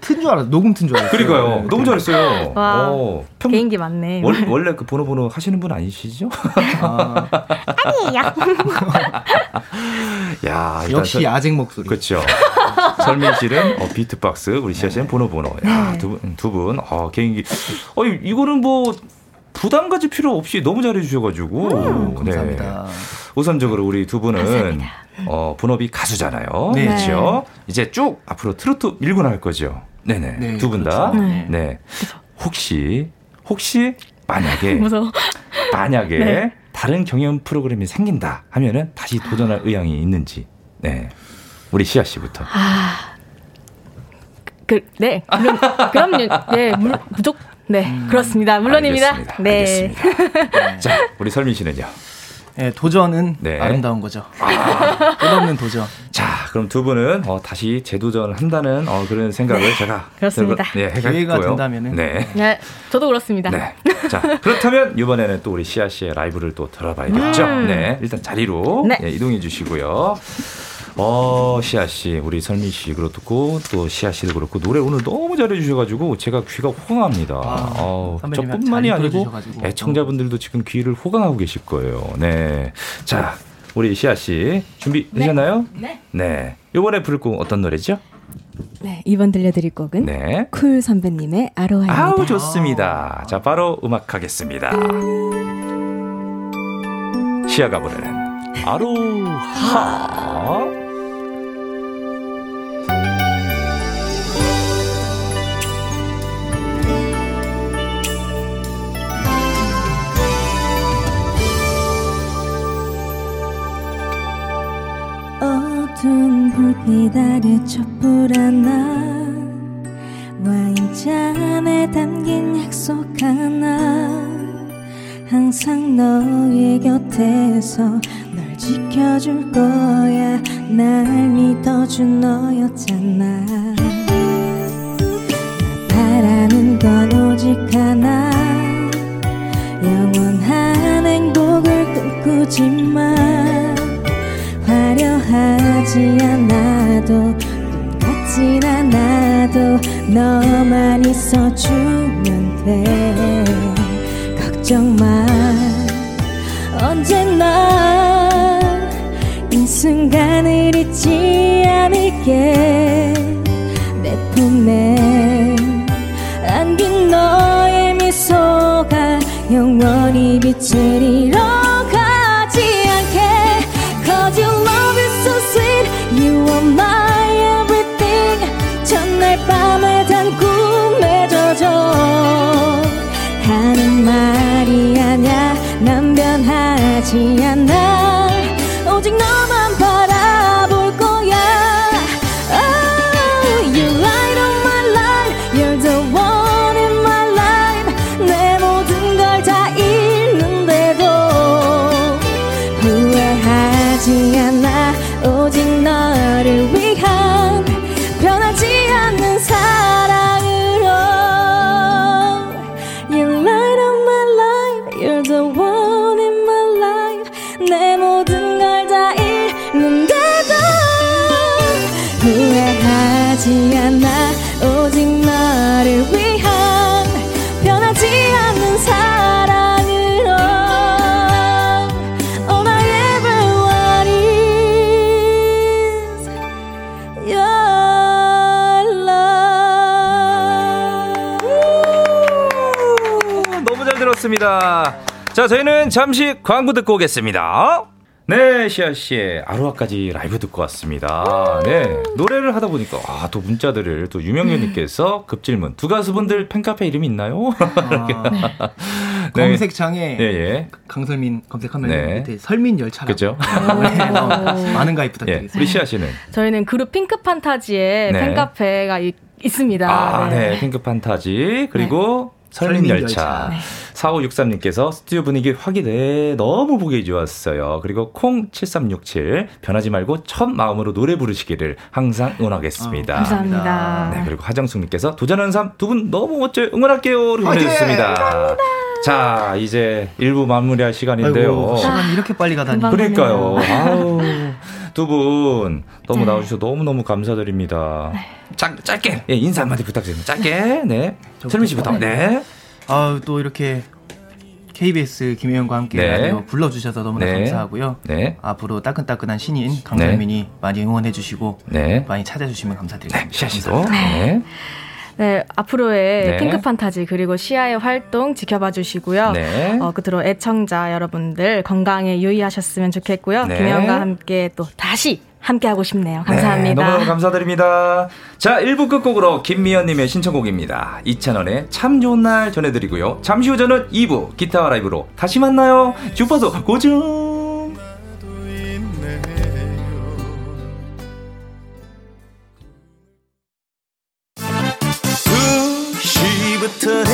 튼줄 알았어. 녹음 튼 줄 알았어. 그러니까요. 네, 너무 잘했어요. 와. 오, 평, 개인기 많네. 원, 원래 그 번호 번호 하시는 분 아니시죠? 아. 아니에요. 야, 역시 아직 목소리. 그렇죠. 설민 씨는 어, 비트박스, 우리 시아 씨는 번호 번호. 야, 두 분, 두 분, 어, 개인기. 어, 이거는 뭐 부담 가질 필요 없이 너무 잘해 주셔가지고. 음, 감사합니다. 네. 우선적으로 우리 두 분은 어, 본업이 가수잖아요. 네. 그렇죠. 이제 쭉 앞으로 트로트 밀고 나갈 거죠. 네네. 네, 두분 다. 그렇죠. 네. 네. 혹시 혹시 만약에 만약에 네. 다른 경연 프로그램이 생긴다 하면은 다시 도전할 의향이 있는지. 네. 우리 시아 씨부터. 아. 그, 네. 물론, 그럼요. 네, 물, 무조 네, 음, 그렇습니다. 물론입니다. 알겠습니다. 네. 알겠습니다. 자, 우리 설민 씨는요? 네, 도전은 네. 아름다운 거죠. 아. 끝없는 도전. 자, 그럼 두 분은 어, 다시 재도전을 한다는 어, 그런 생각을 네. 제가 그렇습니다. 네, 기회가 된다면은 네. 네, 저도 그렇습니다. 네. 자, 그렇다면 이번에는 또 우리 시아 씨의 라이브를 또 들어봐야겠죠. 음. 네, 일단 자리로 네. 네, 이동해 주시고요. 어, 시아 씨, 우리 설미 씨 그렇고 또 시아 씨도 그렇고 노래 오늘 너무 잘해 주셔 가지고 제가 귀가 호강합니다. 아, 어, 저뿐만이 아니고 애청자분들도 지금 귀를 호강하고 계실 거예요. 네, 자, 우리 시아 씨 준비 되셨나요? 네. 네. 이번에 부를 곡 어떤 노래죠? 네, 이번 들려드릴 곡은 네. 쿨 선배님의 아로하입니다. 아우 좋습니다. 자, 바로 음악 하겠습니다. 시아가 부르는 아로하. 어두운 불빛 아래 촛불 하나 와인잔에 담긴 약속 하나 항상 너의 곁에서 널 지켜줄 거야. 날 믿어준 너였잖아. 나 바라는 건 오직 하나. 영원한 행복을 꿈꾸지만 화려하지 않아도 똑같진 않아도 너만 있어주면 돼. 걱정 마. 언제나 이 순간을 잊지 않을게. 내 품에 안긴 너의 미소가 영원히 잃어 변하지 않아. 오직 너 자, 저희는 잠시 광고 듣고 오겠습니다. 네, 시아 씨의 아로하까지 라이브 듣고 왔습니다. 네, 노래를 하다 보니까 아, 또 문자들을 또 유명연님께서 급질문 두 가수분들 팬카페 이름이 있나요? 아, 네. 검색창에 예, 예. 강설민 검색하면 네. 밑에 설민 열차라고 그죠? 네, 나옵니다. 많은 가입 예, 부탁드리겠습니다. 우리 시아 씨는 저희는 그룹 핑크 판타지에 네. 팬카페가 있, 있습니다. 아, 네. 핑크 판타지. 그리고 설민 설민 열차. 열차. 네. 4563님께서 스튜디오 분위기 확인해 너무 보기 좋았어요. 그리고 콩7367 변하지 말고 첫 마음으로 노래 부르시기를 항상 응원하겠습니다. 어, 감사합니다. 네, 그리고 하정숙님께서 도전하는 삶 두 분 너무 멋져요. 응원할게요. 이렇게 보내주셨습니다. 자, 이제 1부 마무리할 시간인데요. 아이고, 시간 이렇게 빨리 가다니. 그러니까요. 아우, 두 분 너무 네. 나와주셔서 너무너무 감사드립니다. 짧, 짧게, 예, 인사 한마디 부탁드립니다. 짧게, 네. 설민 씨부터. 네. 아, 또 이렇게 KBS 김혜영과 함께 네. 라디오 불러주셔서 너무나 네. 감사하고요. 네. 앞으로 따끈따끈한 신인 강설민이 많이 응원해주시고 네. 많이 찾아주시면 네, 감사드리겠습니다. 시아 씨도. 네. 네, 앞으로의 네. 핑크 판타지 그리고 시아의 활동 지켜봐 주시고요. 네. 어, 끝으로 애청자 여러분들 건강에 유의하셨으면 좋겠고요. 네. 김혜영과 함께 또 다시 함께 하고 싶네요. 네, 감사합니다. 너무너무 감사드립니다. 자, 1부 끝곡으로 김미연님의 신청곡입니다. 이찬원의 참 좋은 날 전해드리고요. 잠시 후 저는 2부 기타와 라이브로 다시 만나요. 주파수 고정!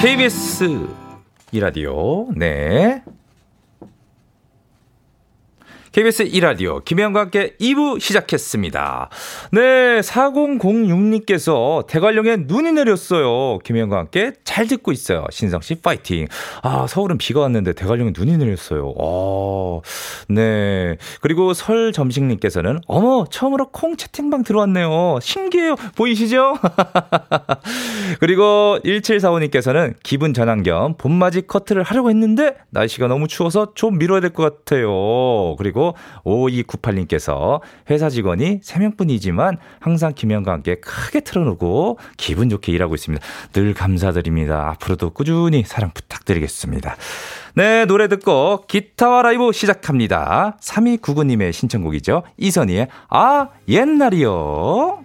KBS 이라디오, 네. KBS 이라디오 김혜영과 함께 2부 시작했습니다. 네, 4006님께서 대관령에 눈이 내렸어요. 김혜영과 함께 잘 듣고 있어요. 신성 씨 파이팅. 아, 서울은 비가 왔는데 대관령에 눈이 내렸어요. 어, 네. 그리고 설점식님께서는 어머, 처음으로 콩 채팅방 들어왔네요. 신기해요. 보이시죠? 그리고 1745님께서는 기분 전환 겸 봄맞이 커트를 하려고 했는데 날씨가 너무 추워서 좀 미뤄야 될 것 같아요. 그리고 5298님께서 회사 직원이 3명뿐이지만 항상 김현과 함께 크게 틀어놓고 기분 좋게 일하고 있습니다. 늘 감사드립니다. 앞으로도 꾸준히 사랑 부탁드리겠습니다. 네, 노래 듣고 기타와 라이브 시작합니다. 3299님의 신청곡이죠. 이선희의 아, 옛날이요.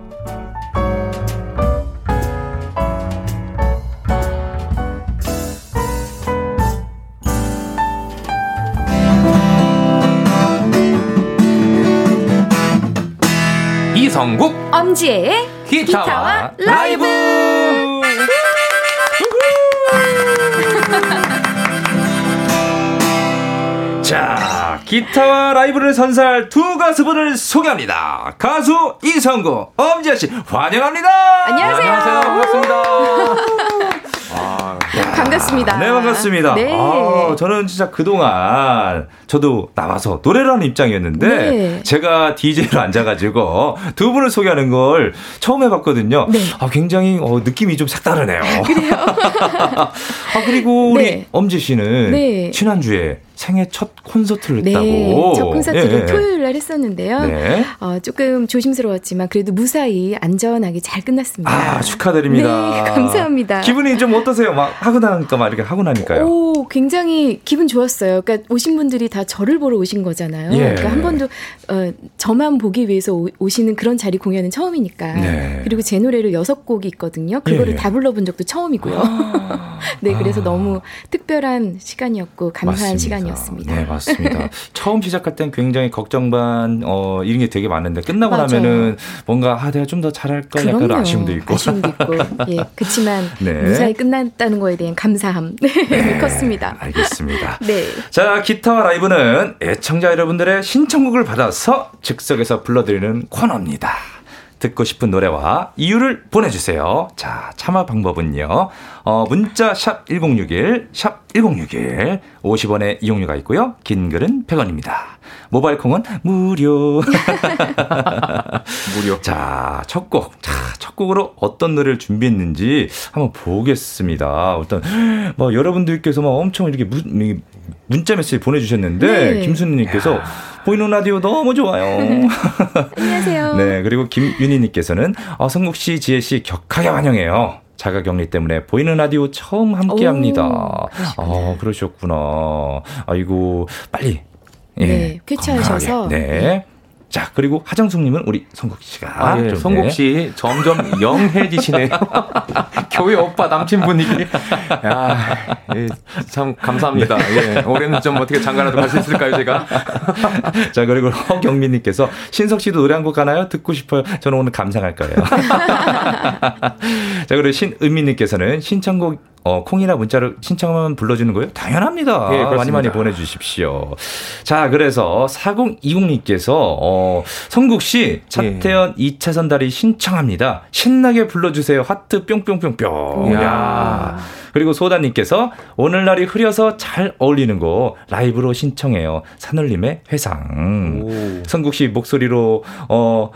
이성국 엄지의 기타와, 기타와 라이브. 자, 기타와 라이브를 선사할 두 가수분을 소개합니다. 가수 이성구, 엄지아 씨, 환영합니다. 안녕하세요. 안녕하세요. 반갑습니다. 아, 반갑습니다. 네, 반갑습니다. 네. 아, 저는 진짜 그동안 저도 나와서 노래를 하는 입장이었는데 네. 제가 DJ로 앉아가지고 두 분을 소개하는 걸 처음 해봤거든요. 네. 아, 굉장히 어, 느낌이 좀 색다르네요. 그래요? 아, 그리고 우리 네. 엄지 씨는 네. 지난주에 생애 첫 콘서트를 네, 했다고. 첫 콘서트를 예. 토요일 날 했었는데요. 네. 어, 조금 조심스러웠지만 그래도 무사히 안전하게 잘 끝났습니다. 아, 축하드립니다. 네, 감사합니다. 기분이 좀 어떠세요? 막 하고 나니까 막 이렇게 하고 나니까요. 오, 굉장히 기분 좋았어요. 그러니까 오신 분들이 다 저를 보러 오신 거잖아요. 예. 그러니까 한 번도 어, 저만 보기 위해서 오, 시는 그런 자리 공연은 처음이니까. 네. 그리고 제 노래를 여섯 곡이 있거든요. 그거를 예. 다 불러본 적도 처음이고요. 아. 네, 그래서 아. 너무 특별한 시간이었고 감사한 맞습니다. 시간이었어요. 시간이었습니다. 네, 맞습니다. 처음 시작할 땐 굉장히 걱정 반, 어, 이런 게 되게 많은데 끝나고 맞아요. 나면은 뭔가, 아, 내가 좀 더 잘할 걸 약간 아쉬움도 있고. 아쉬움도 있고. 예, 그렇지만 네. 무사히 끝났다는 거에 대한 감사함. 네, 네 컸습니다. 알겠습니다. 네. 자, 기타와 라이브는 애청자 여러분들의 신청곡을 받아서 즉석에서 불러드리는 코너입니다. 듣고 싶은 노래와 이유를 보내주세요. 자, 참여 방법은요. 어, 문자 샵 1061, 샵 1061, 50원의 이용료가 있고요. 긴 글은 100원입니다. 모바일 콩은 무료. 무료. 자, 첫 곡. 자, 첫 곡으로 어떤 노래를 준비했는지 한번 보겠습니다. 어떤, 뭐, 여러분들께서 막 엄청 이렇게 문, 문자 메시지 보내주셨는데, 네. 김순희님께서 보이는 라디오 너무 좋아요. 안녕하세요. 네, 그리고 김윤희님께서는 어, 성국 씨, 지혜 씨 격하게 환영해요. 자가 격리 때문에 보이는 라디오 처음 함께 합니다. 아, 그러셨구나. 아이고, 빨리. 예, 네, 쾌차하셔서. 네. 네. 자, 그리고 하정숙님은 우리 성국 씨가. 아, 예, 성국 네. 씨 점점 영해지시네요. 교회 오빠 남친 분위기. 야, 예, 참 감사합니다. 예, 올해는 좀 어떻게 장가라도 갈 수 있을까요, 제가? 자, 그리고 허경민님께서 신석 씨도 노래 한 곡 가나요? 듣고 싶어요. 저는 오늘 감상할 거예요. 자, 그리고 신은미님께서는 신청곡 어, 콩이나 문자를 신청하면 불러주는 거예요? 당연합니다. 예, 많이 많이 보내주십시오. 자, 그래서 4020님께서, 어, 성국 씨, 차태현 예. 2차 선 다리 신청합니다. 신나게 불러주세요. 하트 뿅뿅뿅뿅. 야 그리고 소다님께서 오늘날이 흐려서 잘 어울리는 거 라이브로 신청해요. 산울림의 회상. 오. 성국 씨 목소리로, 어,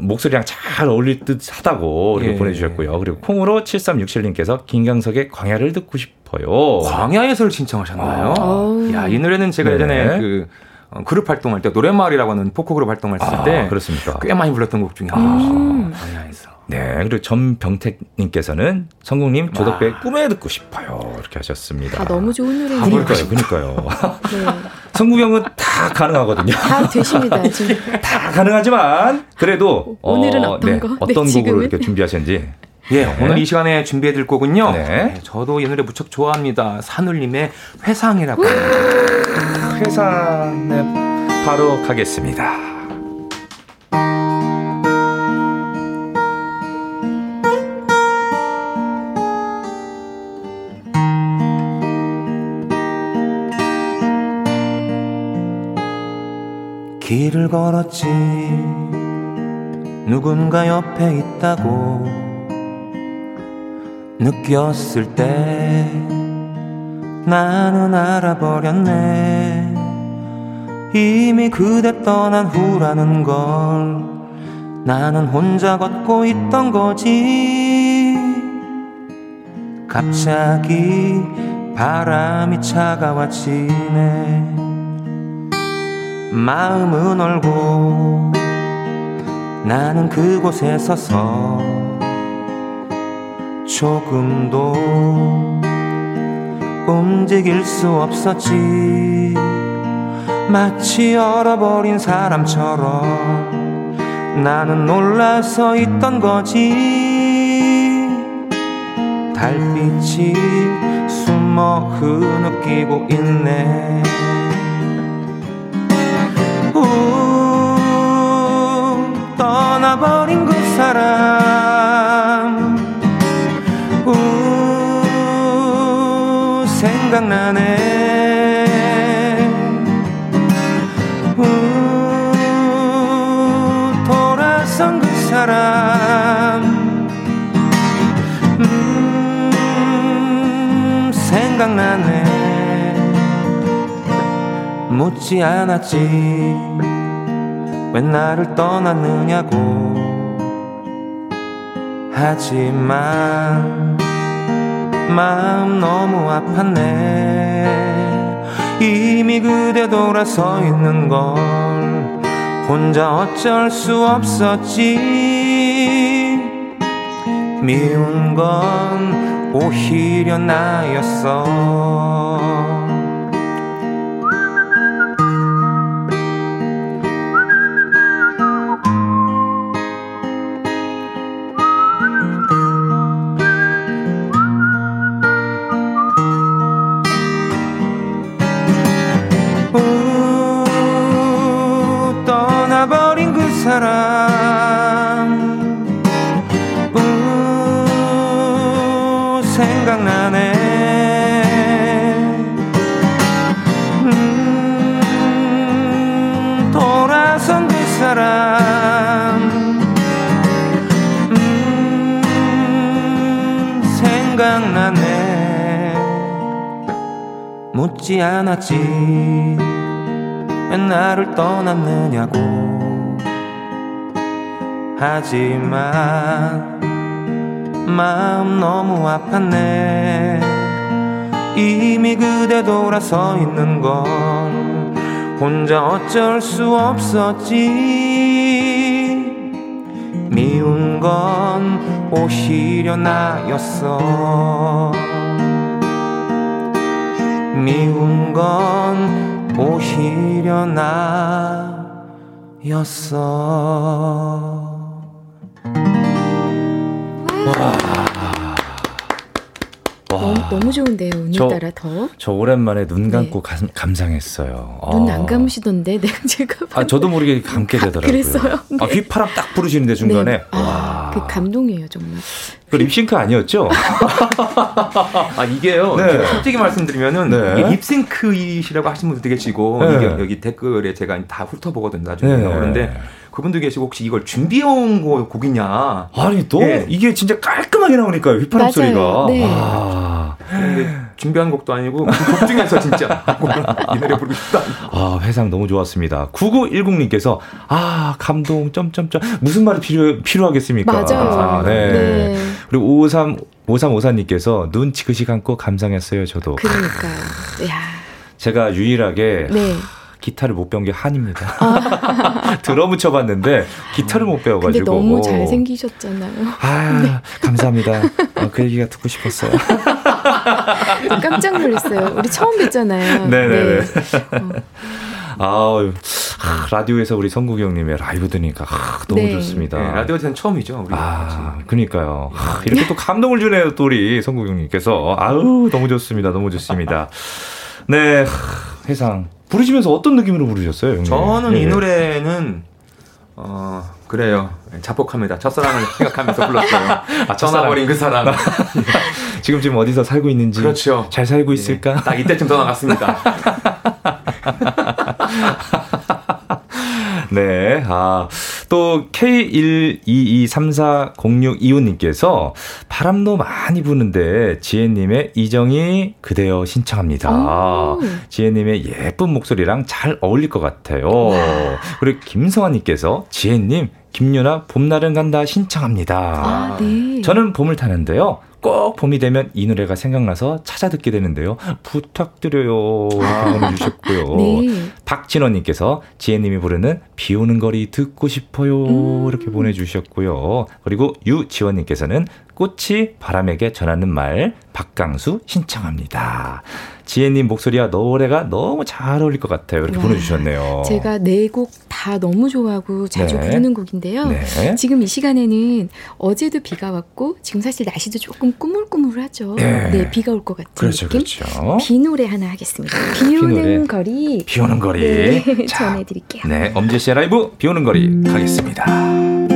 목소리랑 잘 어울릴 듯 하다고 이렇게 예. 보내주셨고요. 그리고 콩으로 7367님께서 김강석의 광야를 듣고 싶어요. 광야에서를 신청하셨나요? 아. 야, 이 노래는 제가 네. 예전에 그 어, 그룹 활동할 때 노래마을이라고 하는 포크 그룹 활동을 했을 아, 때 그렇습니까? 꽤 많이 불렀던 곡 중에 하나죠. 음. 광야에서. 네, 그리고 전병택님께서는 성국님 조덕배 꿈에 듣고 싶어요 이렇게 하셨습니다. 아 너무 좋은 노래. 아, 그러니까요, 그러니까요. 네. 성국 형은 다 가능하거든요. 다 되십니다. 지금. 다 가능하지만 그래도 오늘은 어, 어떤 네, 거? 어떤 네, 곡을 이렇게 준비하셨는지. 예, 네. 오늘 이 시간에 준비해드릴 곡은요. 네. 네, 저도 이 노래 무척 좋아합니다. 산울림의 회상이라고. 회상, 네, 바로 가겠습니다. 길을 걸었지. 누군가 옆에 있다고 느꼈을 때 나는 알아버렸네. 이미 그대 떠난 후라는 걸 나는 혼자 걷고 있던 거지. 갑자기 바람이 차가워지네 마음은 얼고 나는 그곳에 서서 조금도 움직일 수 없었지. 마치 얼어버린 사람처럼 나는 놀라서 있던 거지. 달빛이 숨어 흐느끼고 있네 떠나버린 그 사람. 우 생각나네. 우 돌아선 그 사람. 음 생각나네. 묻지 않았지 왜 나를 떠났느냐고. 하지만 마음 너무 아팠네. 이미 그대 돌아서 있는 걸 혼자 어쩔 수 없었지. 미운 건 오히려 나였어 않았지 왜 나를 떠났느냐고. 하지만 마음 너무 아팠네. 이미 그대 돌아서 있는 걸 혼자 어쩔 수 없었지. 미운 건 오히려 나였어 미운 건 오히려 나였어 와. 너무, 너무 좋은데요. 오늘따라 저, 더. 저 오랜만에 눈 감고 네. 감, 상했어요 눈안 아. 감으시던데 내가 제가. 아 저도 모르게 감게 되더라고요. 그랬어요. 네. 아 휘파람 딱 부르시는데 중간에. 네. 아, 그 감동이에요 정말. 그 립싱크 아니었죠? 아 이게요. 네. 솔직히 말씀드리면은 네. 립싱크이시라고 하시는 분도 계시고 네. 여기 댓글에 제가 다 훑어보거든요 나중에 네. 그런데. 그분도 계시고 혹시 이걸 준비해온 곡이냐? 아니 또 네. 이게 진짜 깔끔하게 나오니까 휘파람 소리가. 네. 아. 준비한 곡도 아니고 그곡 중에서 진짜 이 노래 부르고 싶다. 아 회상 너무 좋았습니다. 9910님께서 아 감동 점점점 무슨 말이 필요 필요하겠습니까? 맞아요. 아, 네. 네. 그리고 53 5354님께서 눈 지그시 감고 감상했어요. 저도. 그러니까요. 야. 제가 유일하게 네. 기타를 못 배운 게 한입니다. 아. 드럼을 봤는데 기타를 못 배워가지고. 근데 너무 잘 생기셨잖아요. 아 네. 감사합니다. 어, 그 얘기가 듣고 싶었어요. 깜짝 놀랐어요. 우리 처음 뵀잖아요. 네네네. 네. 어. 아유, 아, 라디오에서 우리 성국이 형님의 라이브 들으니까 아, 너무 네. 좋습니다. 네, 라디오에서는 처음이죠. 우리 아, 그러니까요. 아, 이렇게 또 감동을 주네요, 또 우리 성국이 형님께서. 아우, 너무 좋습니다. 너무 좋습니다. 네, 회상. 부르시면서 어떤 느낌으로 부르셨어요, 형님? 저는 네. 이 노래는 어, 그래요. 자폭합니다. 첫사랑을 생각하면서 불렀어요. 아, 떠나버린 그 사람. 지금 지금 어디서 살고 있는지. 그렇죠. 잘 살고 있을까? 네, 딱 이때쯤 떠나갔습니다. 네. 아, 또 K122340625님께서 바람도 많이 부는데 지혜님의 이정이 그대여 신청합니다. 지혜님의 예쁜 목소리랑 잘 어울릴 것 같아요. 그리고 김성환님께서 지혜님 김유나 봄날은 간다 신청합니다. 아, 네. 저는 봄을 타는데요. 꼭 봄이 되면 이 노래가 생각나서 찾아 듣게 되는데요. 부탁드려요. 보내주셨고요. 네. 박진원님께서 지혜님이 부르는 비 오는 거리 듣고 싶어요. 음. 이렇게 보내주셨고요. 그리고 유지원님께서는 꽃이 바람에게 전하는 말 박강수 신청합니다. 지혜님 목소리와 노래가 너무 잘 어울릴 것 같아요. 이렇게 와, 보내주셨네요. 제가 네 곡 다 너무 좋아하고 자주 네. 부르는 곡인데요. 네. 지금 이 시간에는 어제도 비가 왔고 지금 사실 날씨도 조금 꾸물꾸물하죠. 네, 네 비가 올 것 같은 그렇죠, 느낌. 그렇죠. 비 노래 하나 하겠습니다. 비 오는 거리. 비 오는 거리. 네, 전해드릴게요. 네, 엄지 씨의 라이브 비 오는 거리 가겠습니다.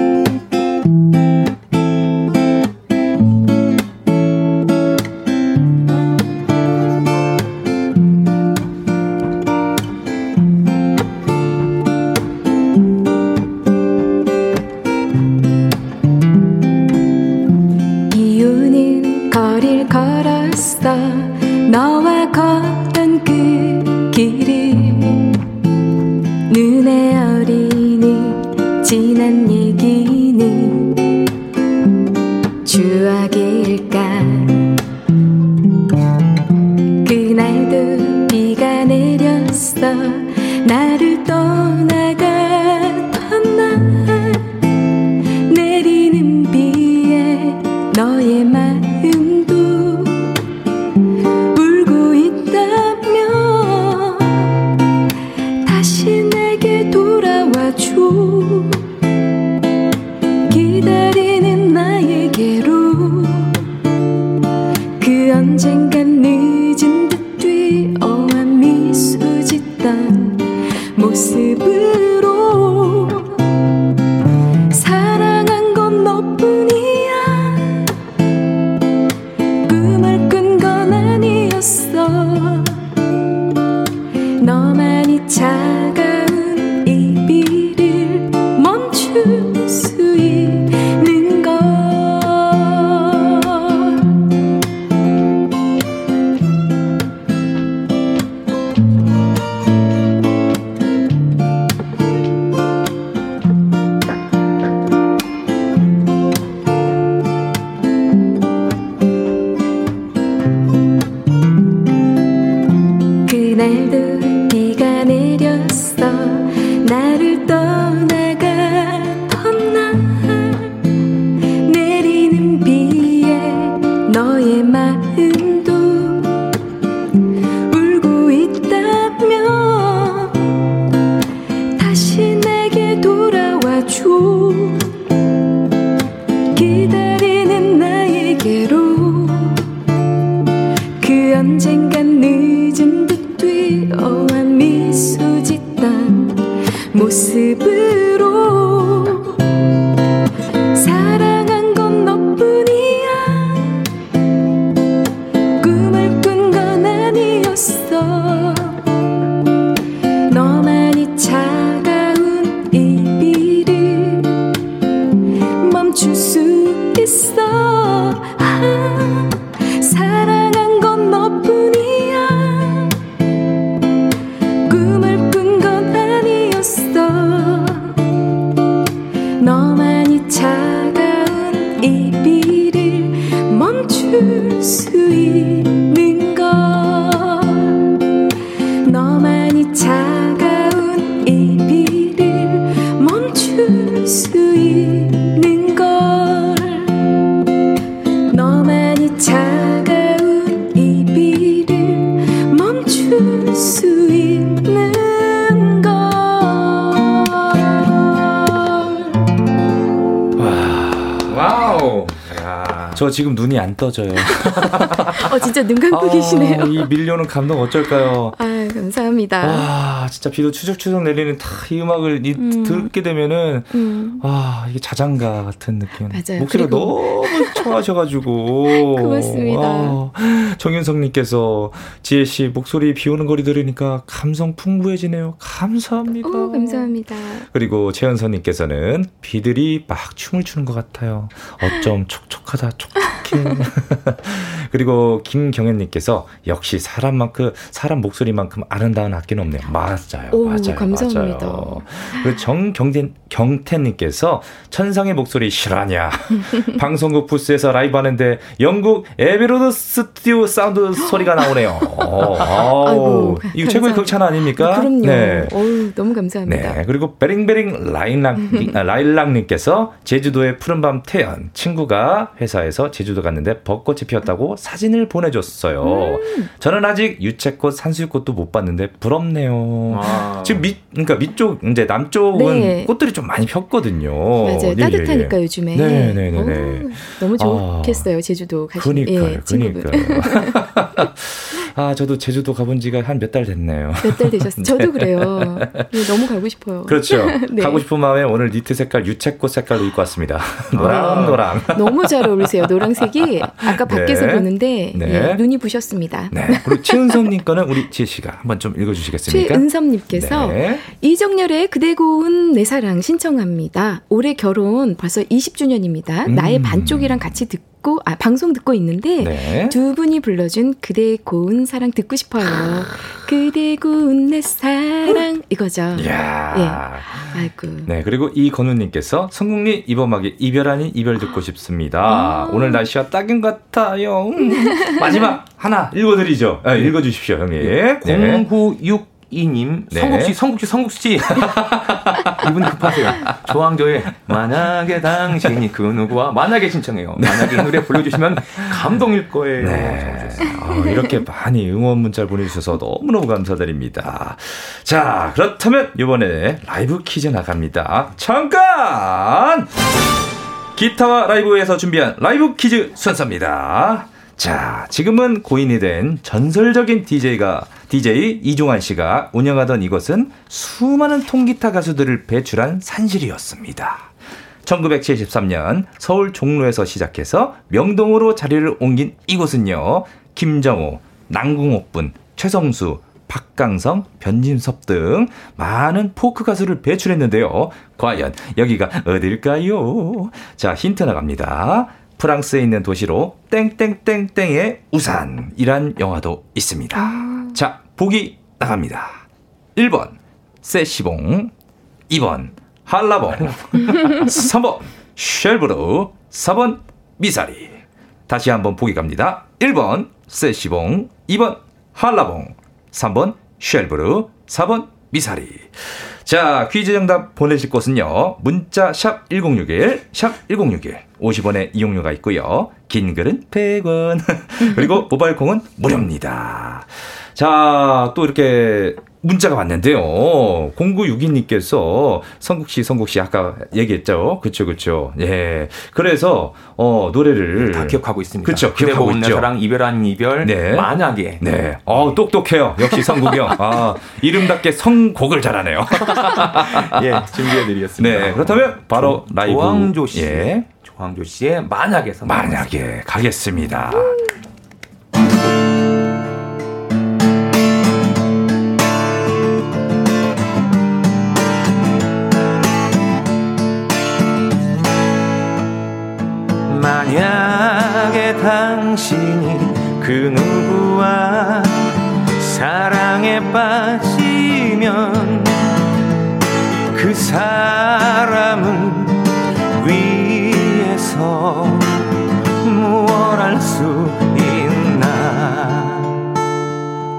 지금 눈이 안 떠져요. 어, 진짜 눈 감고 아, 계시네요. 이 밀려오는 감동 어쩔까요? 아, 감사합니다. 와, 진짜 비도 추적추적 내리는 다 이 음악을 이, 음. 듣게 되면은, 음. 와, 이게 자장가 같은 느낌. 맞아요. 목소리가 너무 좋아하셔가지고. 고맙습니다. 아, 정윤성님께서 지혜 씨 목소리 비 오는 거리 들으니까 감성 풍부해지네요. 감사합니다. 오, 감사합니다. 그리고 최연선님께서는 비들이 막 춤을 추는 것 같아요. 어쩜 촉촉하다, 촉촉 해. 그리고 김경현님께서 역시 사람만큼 사람 목소리만큼 아름다운 악기는 없네요. 맞아요, 오, 맞아요, 감사합니다. 맞아요. 그리고 정경태 경태님께서 천상의 목소리 실화냐? 방송국 부스에서 라이브 하는데 영국 애비로드 스튜디오 사운드 소리가 나오네요. 어, 아이고, 이거 최고의 극찬 아닙니까? 그럼요. 네. 어우, 너무 감사합니다. 네. 그리고 베링베링 라일락, 아, 라일락님께서 제주도의 푸른밤 태연 친구가 회사에서 제주도 갔는데 벚꽃이 피었다고 사진을 보내줬어요. 음. 저는 아직 유채꽃, 산수유꽃도 못 봤는데 부럽네요. 아. 지금 밑, 그러니까 밑쪽 이제 남쪽은 네. 꽃들이 좀 많이 폈거든요. 맞아요. 예, 따뜻하니까 예, 예. 요즘에. 네 네 네. 네, 너무 좋겠어요. 아. 제주도 가시. 그니까요. 예, 그니까요. 아, 저도 제주도 가본 지가 한 몇 달 됐네요. 몇 달 되셨어요. 저도 그래요. 너무 가고 싶어요. 그렇죠. 네. 가고 싶은 마음에 오늘 니트 색깔 유채꽃 색깔로 입고 왔습니다. 노랑 아, 노랑. 너무 잘 어울리세요. 노랑색이 아까 밖에서 네. 보는데 네. 예, 눈이 부셨습니다. 네. 그리고 최은섭님 거는 우리 지혜 씨가 한번 좀 읽어주시겠습니까? 최은섭님께서 네. 이정열의 그대 고운 내 사랑 신청합니다. 올해 결혼 벌써 20주년입니다. 음. 나의 반쪽이랑 같이 듣고 듣고 아 방송 듣고 있는데 네. 두 분이 불러준 그대의 고운 사랑 듣고 싶어요. 그대 고운 내 사랑 이거죠. 야. 예. 아이고. 네 그리고 이건우님께서 성국님 이번 막에 이별 아닌 이별 듣고 싶습니다. 아. 오늘 날씨가 딱인 것 같아요. 마지막 하나 읽어드리죠. 아, 읽어주십시오 형님. 네. 096 이님. 네. 성국 씨 성국 씨 성국 씨. 이분 급하세요. 조항조의 만약에 당신이 그 누구와 만약에 신청해요. 만약에 노래 불러주시면 감동일 거예요. 네. 아, 이렇게 많이 응원 문자를 보내주셔서 너무너무 감사드립니다. 자 그렇다면 이번에 라이브 퀴즈 나갑니다. 잠깐! 기타와 라이브에서 준비한 라이브 퀴즈 순서입니다 자, 지금은 고인이 된 전설적인 DJ가 DJ 이종환 씨가 운영하던 이것은 수많은 통기타 가수들을 배출한 산실이었습니다. 1973년 서울 종로에서 시작해서 명동으로 자리를 옮긴 이곳은요. 김정호, 남궁옥분, 최성수, 박강성, 변진섭 등 많은 포크 가수를 배출했는데요. 과연 여기가 어딜까요? 자, 힌트 나갑니다. 프랑스에 있는 도시로 땡땡땡땡의 우산이란 영화도 있습니다. 아. 자, 보기 나갑니다. 1번 세시봉 2번 한라봉 3번 쉘브르 4번 미사리 다시 한번 보기 갑니다. 1번 세시봉 2번 한라봉 3번 쉘브르 4번 미사리 자, 퀴즈 정답 보내실 곳은요. 문자 샵 1061, 샵 1061. 50원의 이용료가 있고요. 긴 글은 100원. 그리고 모바일 콩은 무료입니다. 자, 또 이렇게 문자가 왔는데요. 0962님께서 성국 씨, 성국 씨 아까 얘기했죠. 그쵸, 그쵸. 예. 그래서, 어, 노래를. 다 기억하고 있습니다. 그쵸, 기억하고 있죠. 사랑, 이별 아닌 이별. 네. 만약에. 네. 어, 똑똑해요. 역시 성국이 형. 아, 이름답게 성곡을 잘하네요. 예, 준비해드리겠습니다. 네. 그렇다면 바로 조, 라이브. 조항조 씨. 예. 조항조 씨의 만약에서. 만약에 가겠습니다. 그 누구와 사랑에 빠지면 그 사람은 위에서 무얼 할 수 있나?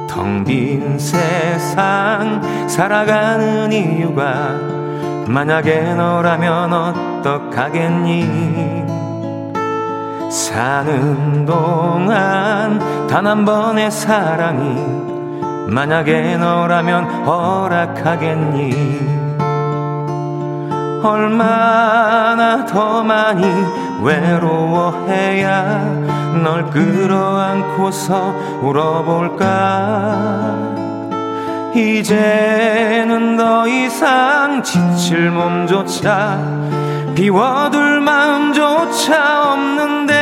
텅 빈 세상 살아가는 이유가 만약에 너라면 어떡하겠니 사는 동안 단 한 번의 사랑이 만약에 너라면 허락하겠니? 얼마나 더 많이 외로워해야 널 끌어안고서 울어볼까? 이제는 더 이상 지칠 몸조차 비워둘 마음조차 없는데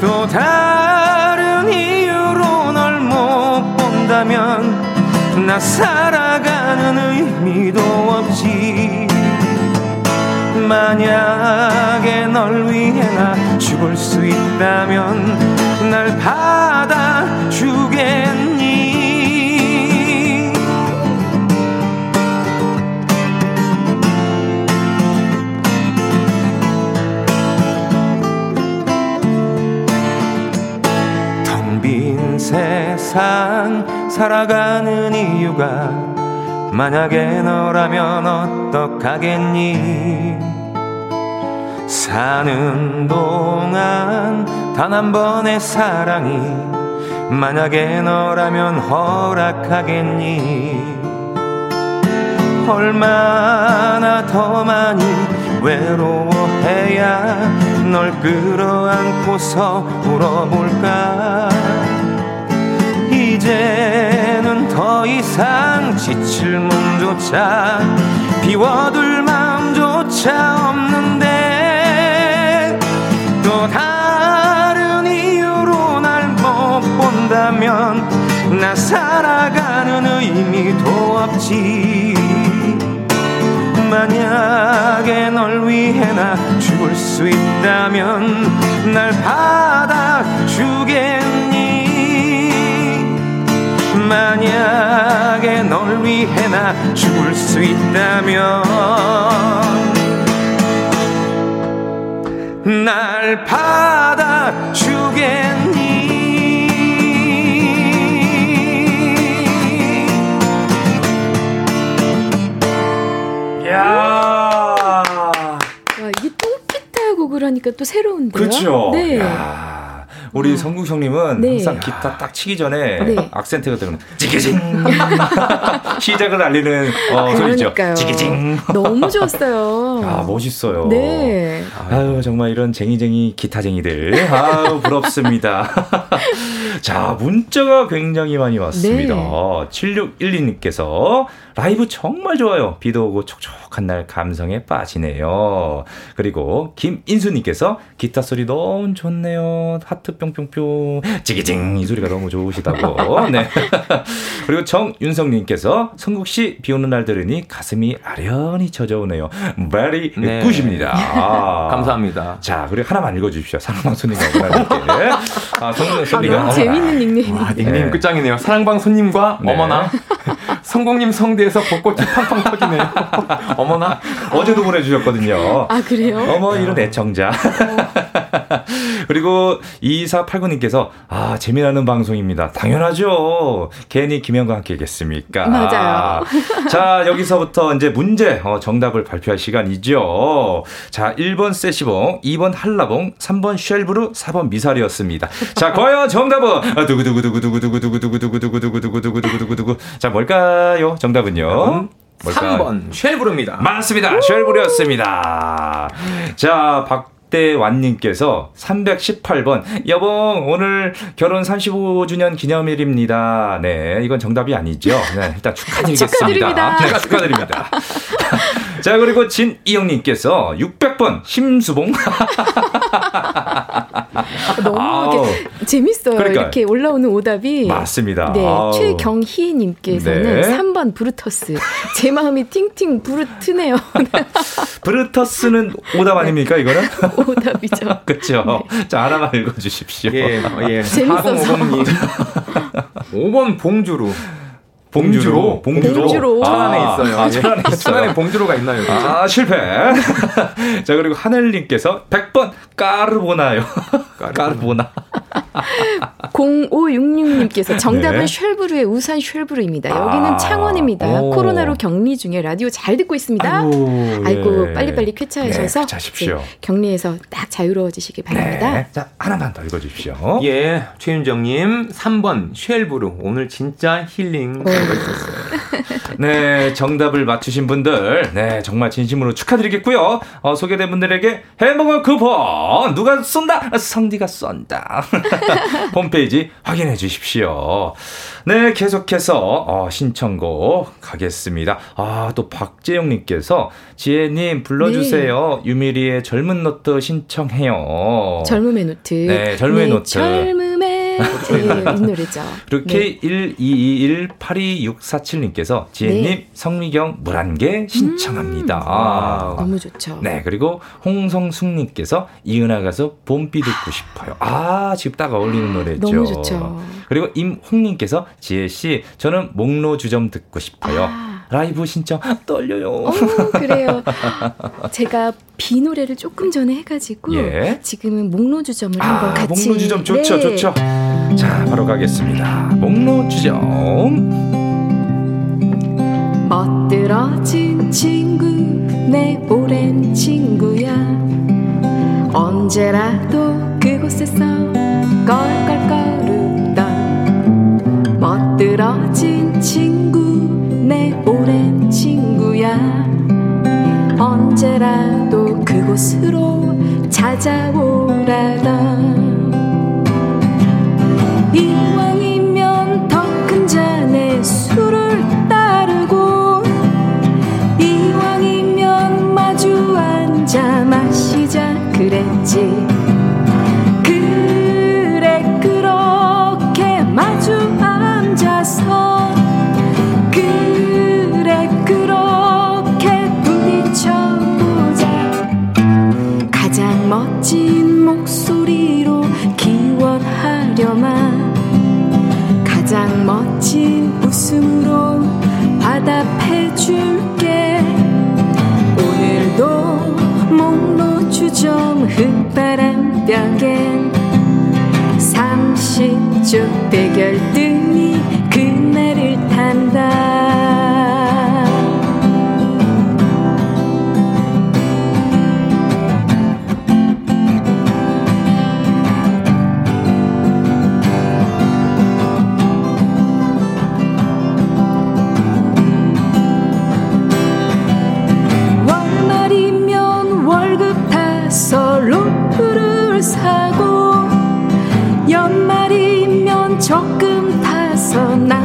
또 다른 이유로 널 못 본다면 나 살아가는 의미도 없지. 만약에 널 위해 나 죽을 수 있다면 날 받아주겠니 세상 살아가는 이유가 만약에 너라면 어떡하겠니? 사는 동안 단 한 번의 사랑이 만약에 너라면 허락하겠니? 얼마나 더 많이 외로워해야 널 끌어안고서 울어볼까 이제는 더 이상 지칠 몸조차 비워둘 마음조차 없는데 또 다른 이유로 날 못 본다면 나 살아가는 의미도 없지. 만약에 널 위해 나 죽을 수 있다면 날 받아주 널 위해 나 죽을 수 있다면 날 받아주겠니 야. 와, 이게 똥기타 곡을 하니까 또 새로운데요? 그렇죠. 네. 야. 우리 음. 성국 형님은 네. 항상 기타 딱 치기 전에 네. 악센트가 되면 찌기징 시작을 알리는 어, 소리죠. 찌기징 너무 좋았어요. 아 멋있어요. 네. 아유 정말 이런 쟁이쟁이 기타쟁이들 아유 부럽습니다. 자 문자가 굉장히 많이 왔습니다. 네. 7612님께서 라이브 정말 좋아요. 비도 오고 촉촉한 날 감성에 빠지네요. 그리고 김인수님께서 기타 소리 너무 좋네요. 하트 뿅뿅뿅 찌기징 이 소리가 너무 좋으시다고. 네. 그리고 정윤성님께서 성국 씨 비 오는 날 들으니 가슴이 아련히 젖어오네요. very 네. 굿입니다. 아. 감사합니다. 자 그리고 하나만 읽어주십시오. 사랑방 손님과 오늘께. 아 정윤성님과 아, 재밌는 닉네임. 와 닉네임 네. 끝장이네요. 사랑방 손님과 네. 어머나 성공님 성대 에서 벚꽃이 팡팡 터지네요. 어머나 어제도 보내주셨거든요. 아 그래요? 어머 이런 애청자. 그리고 2489님께서 아 재미나는 방송입니다. 당연하죠. 괜히 김현과 함께겠습니까? 맞아요. 자 여기서부터 이제 문제 어, 정답을 발표할 시간이죠. 자 1번 세시봉, 2번 한라봉, 3번 쉘브루, 4번 미사리였습니다. 자 과연 정답은 두구두구두구두구두구두구두구두구두구두구두구두구두구두구 자 뭘까요? 정답은요? 뭘까요? 3번 쉘브루입니다. 맞습니다. 쉘브루였습니다. 자 박. 박대완님께서 318번 여봉 오늘 결혼 35주년 기념일입니다. 네 이건 정답이 아니죠. 네 일단 축하드리겠습니다. 축하드립니다. 제가 축하드립니다. 자 그리고 진이영님께서 600번 심수봉 너무 이렇게 재밌어요. 그러니까. 이렇게 올라오는 오답이 맞습니다. 네 최경희님께서는 네. 3번 브루터스 제 마음이 팅팅 브루트네요. 브루터스는 오답 아닙니까 이거는? 오답이죠. 그렇죠. 네. 자 하나만 읽어주십시오. 예, 예. 재밌어서. 5번 봉주루. 봉주로? 봉주로? 봉주로. 천안에 있어요. 아, 천안에 있어요. 천안에 봉주로가 있나요? 아, 실패. 자, 그리고 하늘님께서 100번 까르보나요. 까르보나. 0566님께서 정답은 네. 쉘브르의 우산 쉘브르입니다. 여기는 아, 창원입니다. 오. 코로나로 격리 중에 라디오 잘 듣고 있습니다. 아이고, 아이고 예. 빨리빨리 쾌차하셔서 네, 격리에서 딱 자유로워지시길 바랍니다. 네. 자, 하나만 더 읽어주십시오. 예, 최윤정님 3번 쉘브르 오늘 진짜 힐링 네, 정답을 맞추신 분들, 네, 정말 진심으로 축하드리겠고요. 어, 소개된 분들에게 햄버거 쿠폰 누가 쏜다? 성디가 쏜다. 홈페이지 확인해 주십시오. 네, 계속해서 어, 신청곡 가겠습니다. 아, 또 박재영님께서 지혜님 불러주세요. 네. 유미리의 젊은 노트 신청해요. 젊음의 노트. 네, 젊음의 네, 노트. 젊음 의 네, 이 노래죠. 그리고 네. K122182647님께서 지혜님 네. 성미경 물안개 신청합니다. 음, 아, 너무 좋죠. 네, 그리고 홍성숙님께서 이은하 가서 봄비 듣고 싶어요. 아, 지금 딱 어울리는 노래죠. 너무 좋죠. 그리고 임홍님께서 지혜 씨, 저는 목로 주점 듣고 싶어요. 아. 라이브 신청 떨려요. 어, 그래요. 제가 비 노래를 조금 전에 해가지고 예. 지금은 목로주점을 아, 한번 같이. 목로주점 좋죠, 네. 좋죠. 자, 바로 가겠습니다. 목로주점. 멋들어진 친구 내 오랜 친구야 언제라도 그곳에서 껄껄거리던 멋들어진 친구 내 오랜 친구야. 언제라도 그곳으로 찾아오라던 이왕이면 더 큰 잔에 술을 따르고 이왕이면 마주 앉아 마시자 그랬지 멋진 목소리로 기원하려만 가장 멋진 웃음으로 화답해줄게. 오늘도 목로 주점 흙바람 벽엔 30조 백열등 적금 타서 낙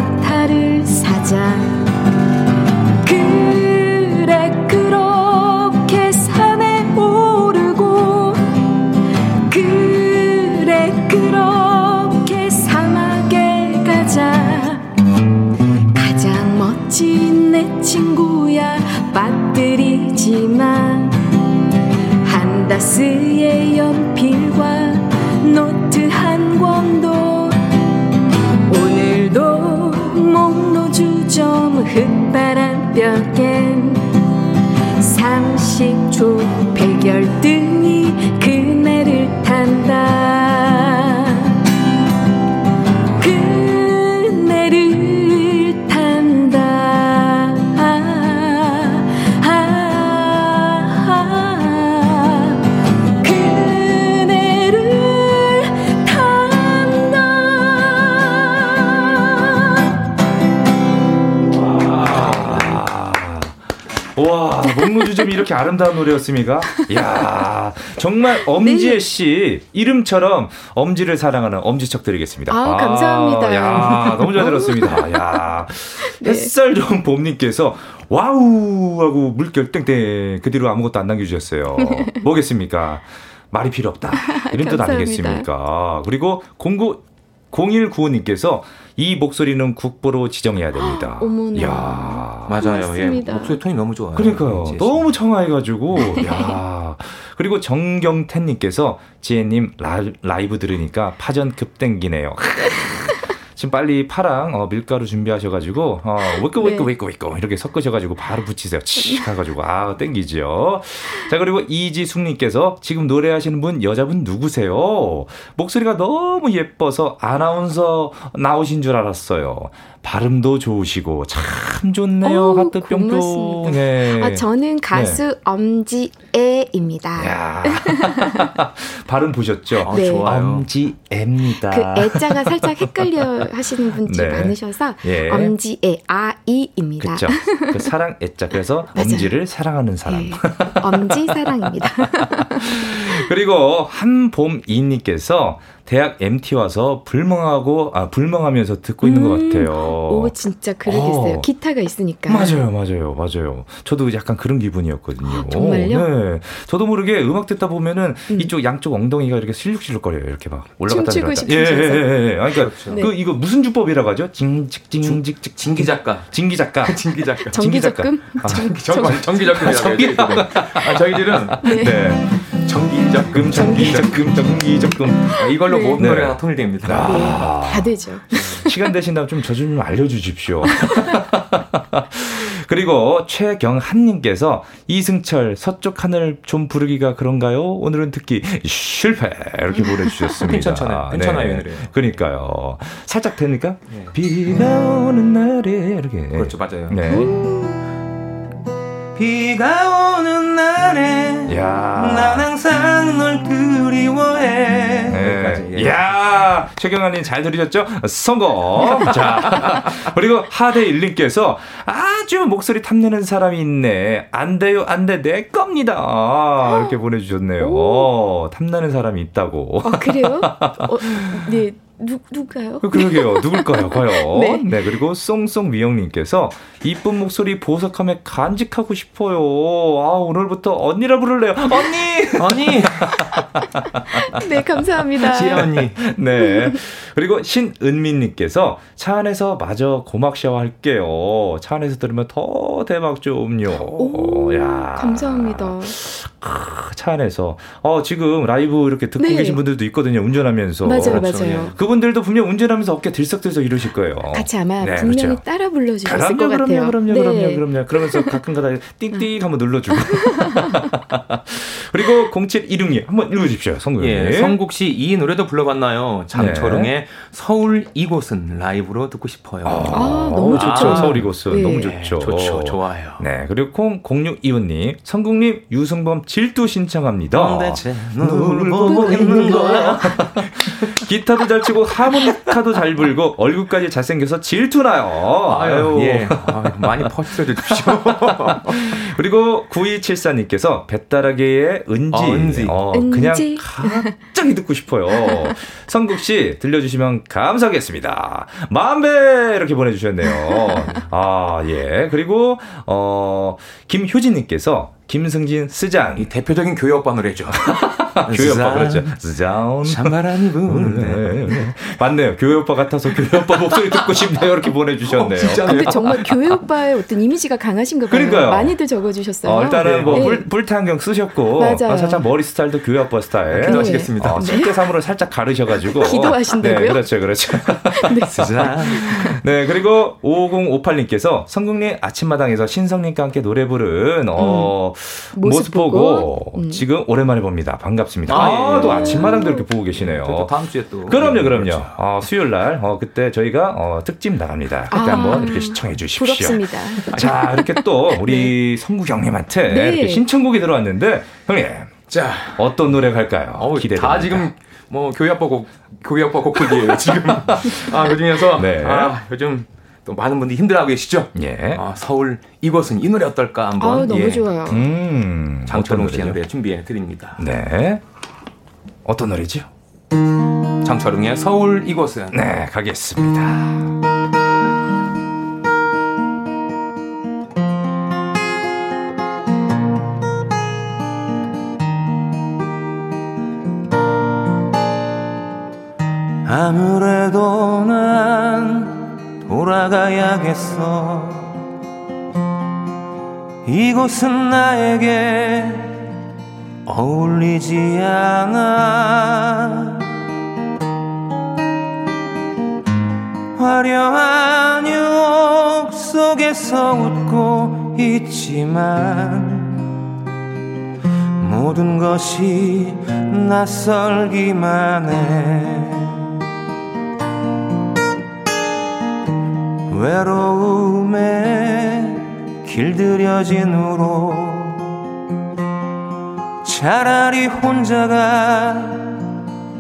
바람 벽엔 이 이렇게 아름다운 노래였습니까? 이야, 정말 엄지혜 네. 씨 이름처럼 엄지를 사랑하는 엄지척 드리겠습니다. 아, 아 감사합니다. 야, 너무 잘 들었습니다. 야, 네. 햇살 좋은 봄님께서 wow 하고 물결 땡땡 그 뒤로 아무것도 안 남겨주셨어요. 뭐겠습니까? 말이 필요 없다. 이런 뜻 아니겠습니까? 그리고 공구 0195님께서 이 목소리는 국보로 지정해야 됩니다. 어머나. 야 맞아요. 예, 목소리 톤이 너무 좋아요. 그러니까요. 네, 너무 청아해가지고. 야 그리고 정경태님께서 지혜님 라, 라이브 들으니까 파전 급 땡기네요. 지금 빨리 파랑 어, 밀가루 준비하셔가지고 어, 위꼬 위꼬 위꼬 위꼬 이렇게 섞으셔가지고 바로 붙이세요. 치 가가지고 아 땡기죠. 자 그리고 이지숙님께서 지금 노래하시는 분 여자분 누구세요? 목소리가 너무 예뻐서 아나운서 나오신 줄 알았어요. 발음도 좋으시고 참 좋네요. 하트 뿅뿅. 네. 아, 저는 가수 네. 엄지애입니다. 발음 보셨죠? 네. 좋아요. 엄지애입니다. 그 애자가 살짝 헷갈려 하시는 분들이 네. 많으셔서 예. 엄지애 아이입니다. 그렇죠. 그 사랑 애자 그래서 엄지를 사랑하는 사람. 네. 엄지 사랑입니다. 그리고 한봄이님께서 대학 MT 와서 불멍하고 아 불멍하면서 듣고 있는 것 음. 같아요. 오 진짜 그러겠어요. 어. 기타가 있으니까. 맞아요, 맞아요, 맞아요. 저도 약간 그런 기분이었거든요. 아, 정말요? 네. 저도 모르게 음악 듣다 보면은 음. 이쪽 양쪽 엉덩이가 이렇게 실룩실룩거려요. 이렇게 막 올라갔다 내려갔다. 예, 예, 예, 예. 아, 그러니까 그렇죠. 그 네. 이거 무슨 주법이라고 하죠? 징직징직직 진기 작가. 진기 작가. 진기 작가. 전기 적금? 전기 적금. 전기 적금이라고 해요. 아, 저희들은 네. 네. 전기적금, 전기적금, 전기적금. 이걸로 네. 모든 노래가 통일됩니다. 아. 네, 다 되죠. 시간 되신다면 좀 저 좀 알려주십시오. 그리고 최경한님께서 이승철 서쪽 하늘 좀 부르기가 그런가요? 오늘은 듣기 실패 이렇게 보내주셨습니다. 괜찮잖아요. 괜찮아요. 네. 그러니까요. 살짝 되니까 네. 비가 오는 날에 이렇게. 그렇죠, 맞아요. 네. 비가 오는 날에 야. 난 항상 널 그리워해. 네. 예. 야 최경환님 잘 들으셨죠? 성공. 자 그리고 하대일님께서 아주 목소리 탐내는 사람이 있네. 안 돼요, 안 돼, 내 겁니다. 이렇게 보내주셨네요. 오. 탐나는 사람이 있다고. 아 그래요? 어, 네. 누, 누가요? 그러게요. 누굴까요, 과연? 네. 네, 그리고 쏭쏭 미영님께서 이쁜 목소리 보석함에 간직하고 싶어요. 아, 오늘부터 언니라 부를래요. 언니! 언니! 네, 감사합니다. 지혜 언니. 네. 그리고 신은민님께서 차 안에서 마저 고막 샤워할게요. 차 안에서 들으면 더 대박 좀요. 오, 야. 감사합니다. 차 안에서. 어, 지금 라이브 이렇게 듣고 네. 계신 분들도 있거든요. 운전하면서. 맞아요, 그렇죠. 맞아요. 그분 들도 분명 운전하면서 어깨 들썩들썩 이러실 거예요. 같이 아마 네, 분명히 그렇죠. 따라 불러주셨을 그럼요, 것 그럼요, 같아요. 그럼요, 그럼요, 네. 그럼요. 그러면서 가끔가다 띵띵 한번 눌러주고. 그리고 0716님 한번 읽어주십시오, 성국 예, 성국 씨 이 노래도 불러봤나요? 장철웅의 네. 서울 이곳은 라이브로 듣고 싶어요. 아, 아 너무 좋죠. 아, 서울 이곳은 네. 너무 좋죠. 좋죠, 좋아요. 네, 그리고 콩 0625님, 성국님 유승범 질투 신청합니다. 대체 누굴 보고 있는 거야? 기타도 잘 치고 하모니카도 잘 불고 얼굴까지 잘생겨서 질투나요. 아유, 예. 아, 많이 퍼뜨려 주십시오. 그리고 9274님께서 뱃다라기의 은지. 어, 은지. 어, 그냥 갑자기 듣고 싶어요. 성국 씨 들려주시면 감사하겠습니다. 만배 이렇게 보내주셨네요. 아 예. 그리고 어 김효진님께서 김승진 스장. 이 대표적인 교회 오빠 노래죠. 교회 오빠 그렇죠. 스장. 찬바람이 부네. 맞네요. 교회 오빠 같아서 교회 오빠 목소리 듣고 싶네요. 이렇게 보내주셨네요. 어, 근데 정말 교회 오빠의 어떤 이미지가 강하신가 봐요. 그러니까요. 많이들 적어주셨어요. 어, 일단은 네. 뭐 뿔, 뿔테 안경 쓰셨고 맞아요. 아, 살짝 머리 스타일도 교회 오빠 스타일. 네. 기도하시겠습니다. 어, 7대 3으로 살짝 가르셔가지고. 기도하신다고요? 네, 그렇죠, 그렇죠. 네. 네, 그리고 5058님께서 성국님 아침마당에서 신성님과 함께 노래 부른 어, 음. 모습, 모습, 보고, 보고 음. 지금 오랜만에 봅니다. 반갑 습니다. 아, 아, 또 아침마당도 이렇게 보고 계시네요. 또 다음 주에 또. 그럼요, 그럼요. 그렇죠. 어, 수요일 날, 어, 그때 저희가 어, 특집 나갑니다. 그때 아, 한번 이렇게 시청해 주십시오. 부럽습니다. 자, 이렇게 또 우리 네. 성국 형님한테 네. 이렇게 신청곡이 들어왔는데, 형님. 자, 어떤 노래 갈까요? 기대됩니다. 다 지금 뭐 교회 아빠 곡, 교회 아빠 곡들이에요, 지금. 아, 그 중에서. 네. 아, 요즘 또 많은 분들이 힘들어하고 계시죠? 예. 아, 서울 이곳은 이 노래 어떨까 한번. 아, 너무 예. 좋아요. 음, 장철웅 씨의 노래 준비해 드립니다. 네. 어떤 노래죠? 장철웅의 서울 이곳은. 네, 가겠습니다. 아무래도 난 돌아가야겠어. 이곳은 나에게 어울리지 않아. 화려한 유혹 속에서 웃고 있지만 모든 것이 낯설기만 해 외로움에 길들여진 후로 차라리 혼자가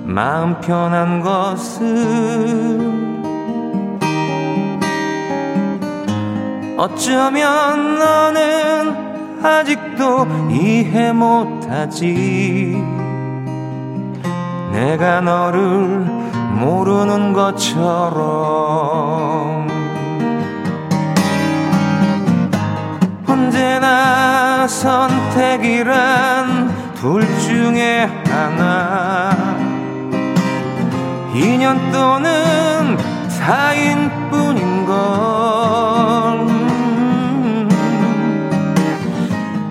마음 편한 것은 어쩌면 너는 아직도 이해 못하지. 내가 너를 모르는 것처럼 언제나 선택이란 둘 중에 하나. 인연 또는 사인 뿐인 걸.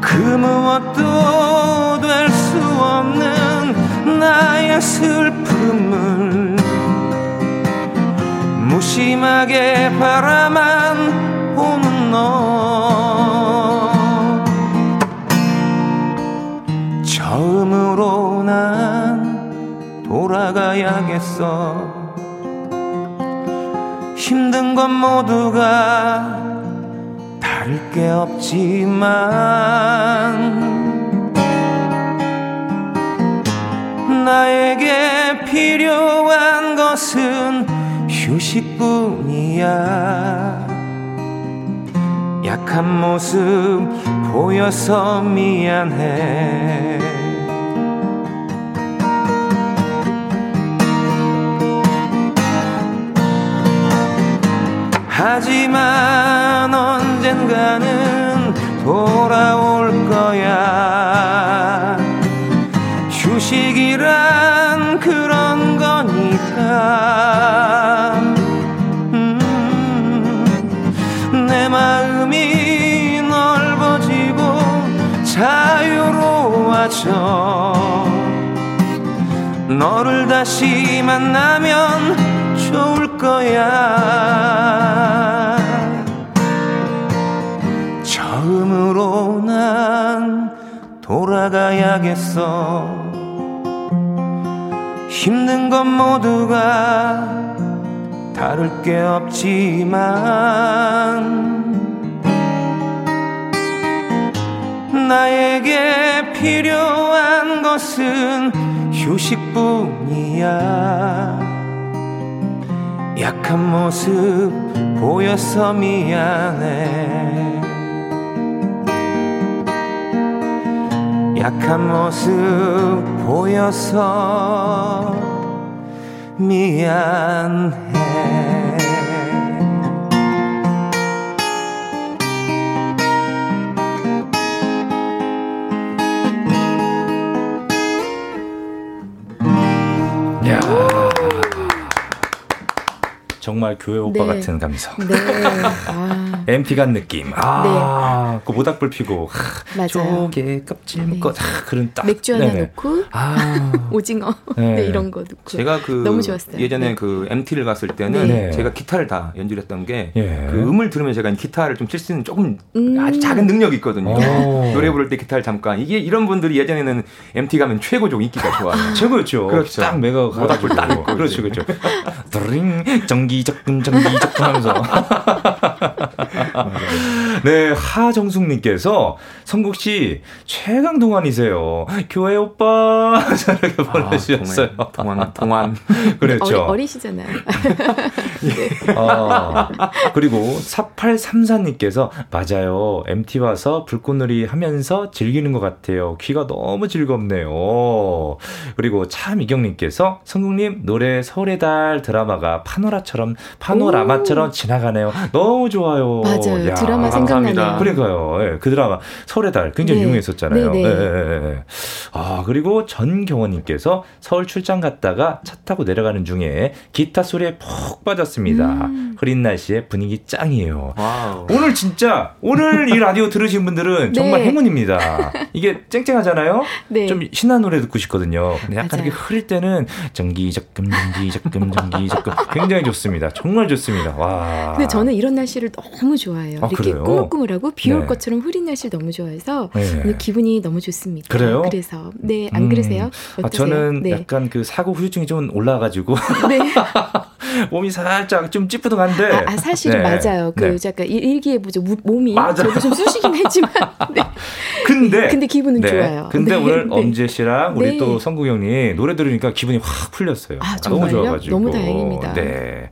그 무엇도 될 수 없는 나의 슬픔을 무심하게 바라만 보는 너 처음으로 난 돌아가야겠어. 힘든 건 모두가 다를 게 없지만 나에게 필요한 것은 휴식뿐이야. 약한 모습 보여서 미안해 하지만 언젠가는 돌아올 거야. 휴식이란 그런 거니까. 음, 내 마음이 넓어지고 자유로워져. 너를 다시 만나면 좋을 거야. 처음으로 난 돌아가야겠어. 힘든 건 모두가 다를 게 없지만 나에게 필요한 것은 휴식뿐이야 약한 모습 보여서 미안해. 약한 모습 보여서 미안해 정말 교회 오빠 네. 같은 감성. 네. 아. MP 간 느낌. 아, 네. 그 모닥불 피고. 맞아요. 조개 껍질 묶어. 네. 아, 그런 딱. 맥주 하나 네네. 넣고. 아. 오징어. 네. 네. 이런 거 넣고. 제가 그 너무 좋았어요. 예전에 네. 그 MT를 갔을 때는 네. 제가 기타를 다 연주를 했던 게그 예. 음을 들으면 제가 기타를 좀 칠 수 있는 조금 음. 아주 작은 능력이 있거든요. 오. 노래 부를 때 기타를 잠깐. 이게 이런 분들이 예전에는 MT 가면 최고죠. 인기가 좋아요. 최고였죠. 그렇죠. 딱 메가 모닥불 딱 넣고. 그렇죠. 그렇죠. 드링 정기 적금 정기적금 하면서 네 하정숙님께서 성국 씨 최강 동안이세요 교회 오빠 저렇게 아, 보내주셨어요 동안 동안 그렇죠 어리, 시잖아요 네. 어, 그리고 4834님께서 맞아요 MT 와서 불꽃놀이 하면서 즐기는 것 같아요 귀가 너무 즐겁네요 그리고 차미경님께서 성국님 노래 서울의 달 드라마가 파노라처럼 파노라처럼 파노라마처럼 오. 지나가네요. 너무 좋아요. 맞아요. 야, 드라마 생각나네요. 그러니까요. 예, 그 드라마 서울의 달 굉장히 네. 유명했었잖아요. 네, 네. 예, 예, 예. 아, 그리고 전경원님께서 서울 출장 갔다가 차 타고 내려가는 중에 기타 소리에 푹 빠졌습니다. 음. 흐린 날씨에 분위기 짱이에요. Wow. 오늘 진짜, 오늘 이 라디오 들으신 분들은 정말 네. 행운입니다. 이게 쨍쨍하잖아요? 네. 좀 신나는 노래 듣고 싶거든요. 근데 약간 맞아요. 이렇게 흐릴 때는 정기적금, 정기적금, 정기적금. 굉장히 좋습니다. 정말 좋습니다. 와. 근데 저는 이런 날씨를 너무 좋아 해요. 아, 이렇게 그래요? 꾸물꾸물하고 비올 네. 것처럼 흐린 날씨 를 너무 좋아해서 네. 기분이 너무 좋습니다. 그래요? 그래서 네, 안 음. 그러세요? 아, 저는 네. 약간 그 사고 후유증이 좀 올라가지고 네. 몸이 살짝 좀 찌뿌둥한데. 아, 아 사실은 네. 맞아요. 그 네. 약간 일기예보죠. 몸이 맞아. 저도 좀 쑤시긴 했지만. 네. 근데 근데 기분은 네. 좋아요. 근데 네. 오늘 네. 엄재 씨랑 우리 또 성국 형님 노래 들으니까 기분이 확 풀렸어요. 아, 너무 좋아가지고. 너무 다행입니다. 네.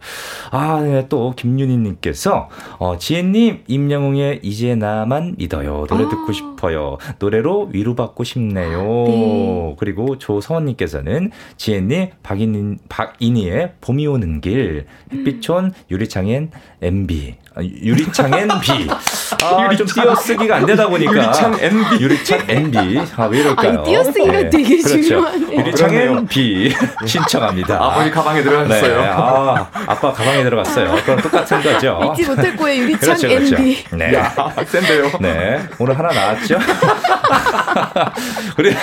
아, 네. 또 김윤희님께서 어, 지혜님 임영웅의 이제 나만 믿어요 노래 아. 듣고 싶어요. 노래로 위로받고 싶네요. 네. 그리고 조성원님께서는 지혜님 박인희 박인희의 봄이 오는 길 햇빛촌 유리창엔 MB 아, 유리창엔 B. 아, 유리창. 좀 띄어쓰기가 안 되다 보니까. 유리창 NB. 유리창 NB. 아, 왜 이럴까요? 아, 띄어쓰기가 네. 되게 그렇죠. 중요하네요. 유리창엔 B. 신청합니다. 아버지 가방에 들어갔어요. 네. 아, 아빠 가방에 들어갔어요. 그럼 똑같은 거죠. 잊지 못할 거예요. 유리창 그렇죠, 그렇죠. NB. 네. 야, 센데요. 네. 오늘 하나 나왔죠? 그리고,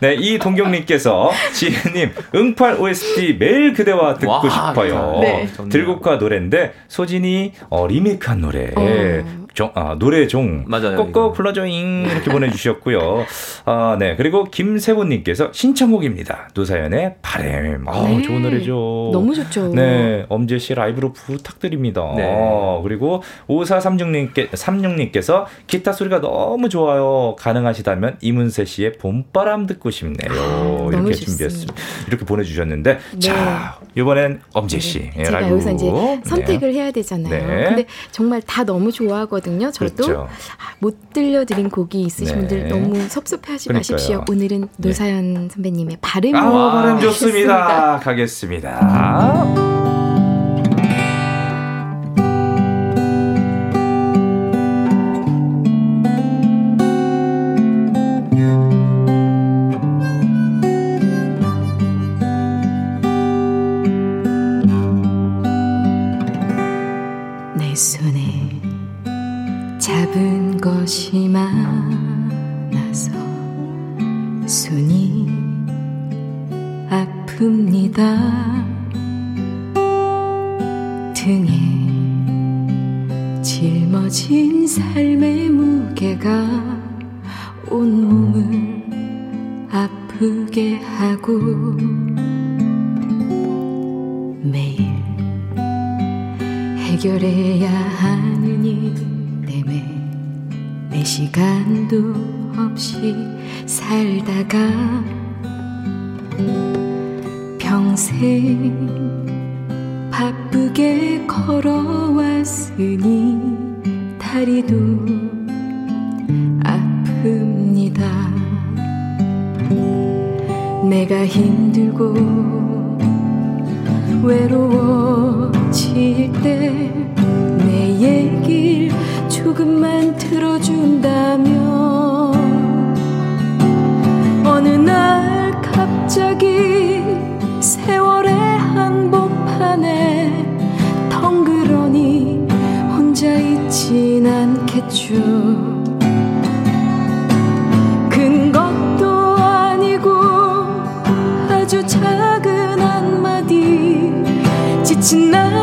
네, 이 동경님께서 지혜님, 응팔 OST 매일 그대와 듣고 와, 싶어요. 네. 들국화 노래인데, 소진이, 어, 리메 리메이크한 노래. 어. 종, 아, 노래 종. 맞아요. 꼭꼭 불러줘잉. 이렇게 보내주셨고요. 아, 네. 그리고 김세곤님께서 신청곡입니다. 노사연의 바램. 아, 네. 좋은 노래죠. 너무 좋죠. 네. 엄재 씨 라이브로 부탁드립니다. 네. 아, 그리고 5436님께, 36님께서 기타 소리가 너무 좋아요. 가능하시다면 이문세 씨의 봄바람 듣고 싶네요. 아, 이렇게 준비했습니다. 이렇게 보내주셨는데. 네. 자, 이번엔 엄재 씨. 네. 제가 라이브. 여기서 이제 선택을 네. 해야 되잖아요. 네. 근데 정말 다 너무 좋아하거든요. 있거든요. 저도 그렇죠. 아, 못 들려드린 곡이 있으신 네. 분들 너무 섭섭해하지 그러니까요. 마십시오. 오늘은 네. 노사연 네. 선배님의 발음 아, 발음 좋습니다. 가겠습니다. 것이 많아서 손이 아픕니다. 등에 짊어진 삶의 무게가 온몸을 아프게 하고 매일 해결해야 하는 일 시간도 없이 살다가 평생 바쁘게 걸어왔으니 다리도 아픕니다. 내가 힘들고 외로워질 때 조금만 들어준다면 어느 날 갑자기 세월의 한복판에 덩그러니 혼자 있진 않겠죠. 큰 것도 아니고 아주 작은 한마디. 지친 나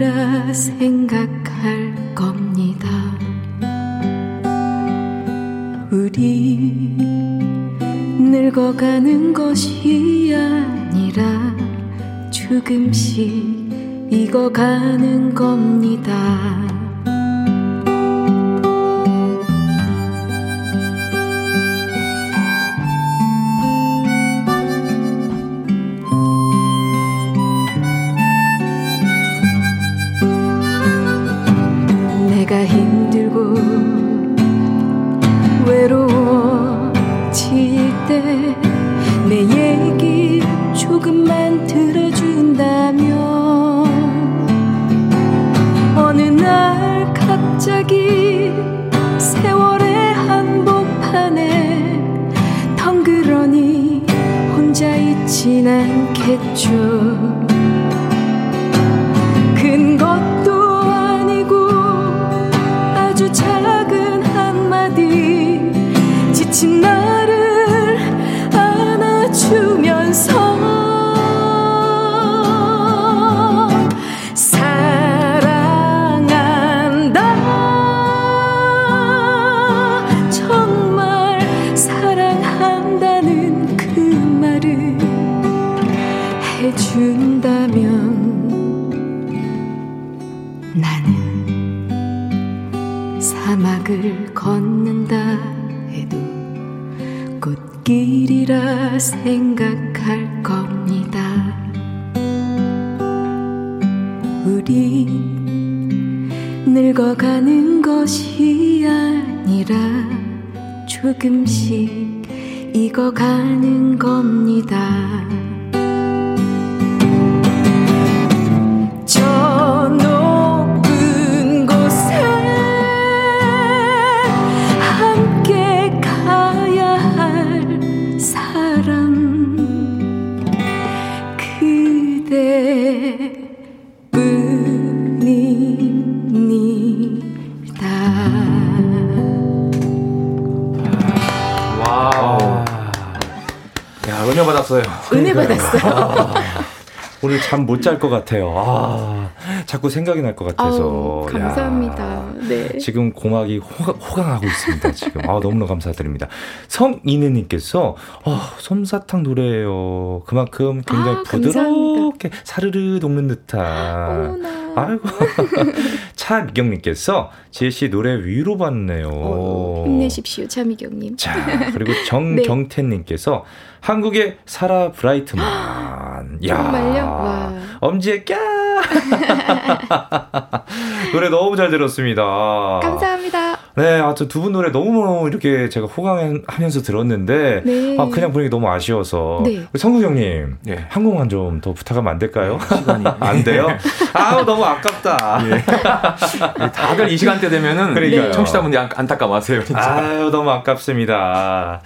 길이라 생각할 겁니다. 우리 늙어가는 것이 아니라 조금씩 익어가는 겁니다. 잠 못 잘 것 같아요. 아, 자꾸 생각이 날 것 같아서. 아우, 감사합니다. 야, 네. 지금 고막이 호강, 하고 있습니다. 지금. 아, 너무나 감사드립니다. 성인혜님께서, 아, 솜사탕 노래예요. 그만큼 굉장히 아, 부드럽게 사르르 녹는 듯한. 어머나. 아이고. 차미경님께서 지혜 씨 노래 위로받네요. 어, 힘내십시오, 차미경님. 자, 그리고 정경태님께서 네. 한국의 사라 브라이트만. 야, 정말요? 와. 엄지의 꺄! 노래 너무 잘 들었습니다. 감사합니다. 네, 아무튼 두 분 노래 너무 이렇게 제가 호강하면서 들었는데, 네. 아, 그냥 보니까 너무 아쉬워서. 네. 성국 형님, 네. 한 곡만 좀 더 부탁하면 안 될까요? 시간이. 안 돼요? 아우, 너무 아깝다. 예. 다들 이 시간대 되면은 그러니까요. 청취자분들이 안타까워하세요. 진짜. 아유, 너무 아깝습니다.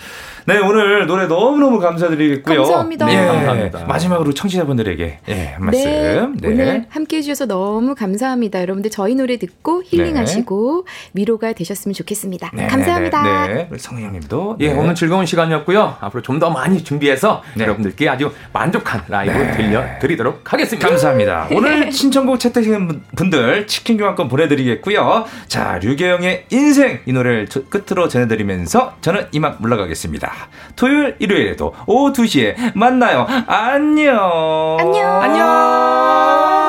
네, 오늘 노래 너무너무 감사드리겠고요. 감사합니다. 네, 감사합니다. 마지막으로 청취자분들에게 예, 한 말씀. 네, 네. 오늘 함께 해주셔서 너무 감사합니다. 여러분들 저희 노래 듣고 힐링하시고 네. 위로가 되셨으면 좋겠습니다. 네, 감사합니다. 네, 우리 성희님도 예, 오늘 즐거운 시간이었고요. 앞으로 좀 더 많이 준비해서 여러분들께 아주 만족한 라이브 들려드리도록 하겠습니다. 감사합니다. 오늘 신청곡 채택하신 분들 치킨 교환권 보내드리겠고요. 자, 류계영의 인생 이 노래를 끝으로 전해드리면서 저는 이만 물러가겠습니다. 토요일, 일요일에도 오후 2시에 만나요. 안녕. 안녕. 안녕.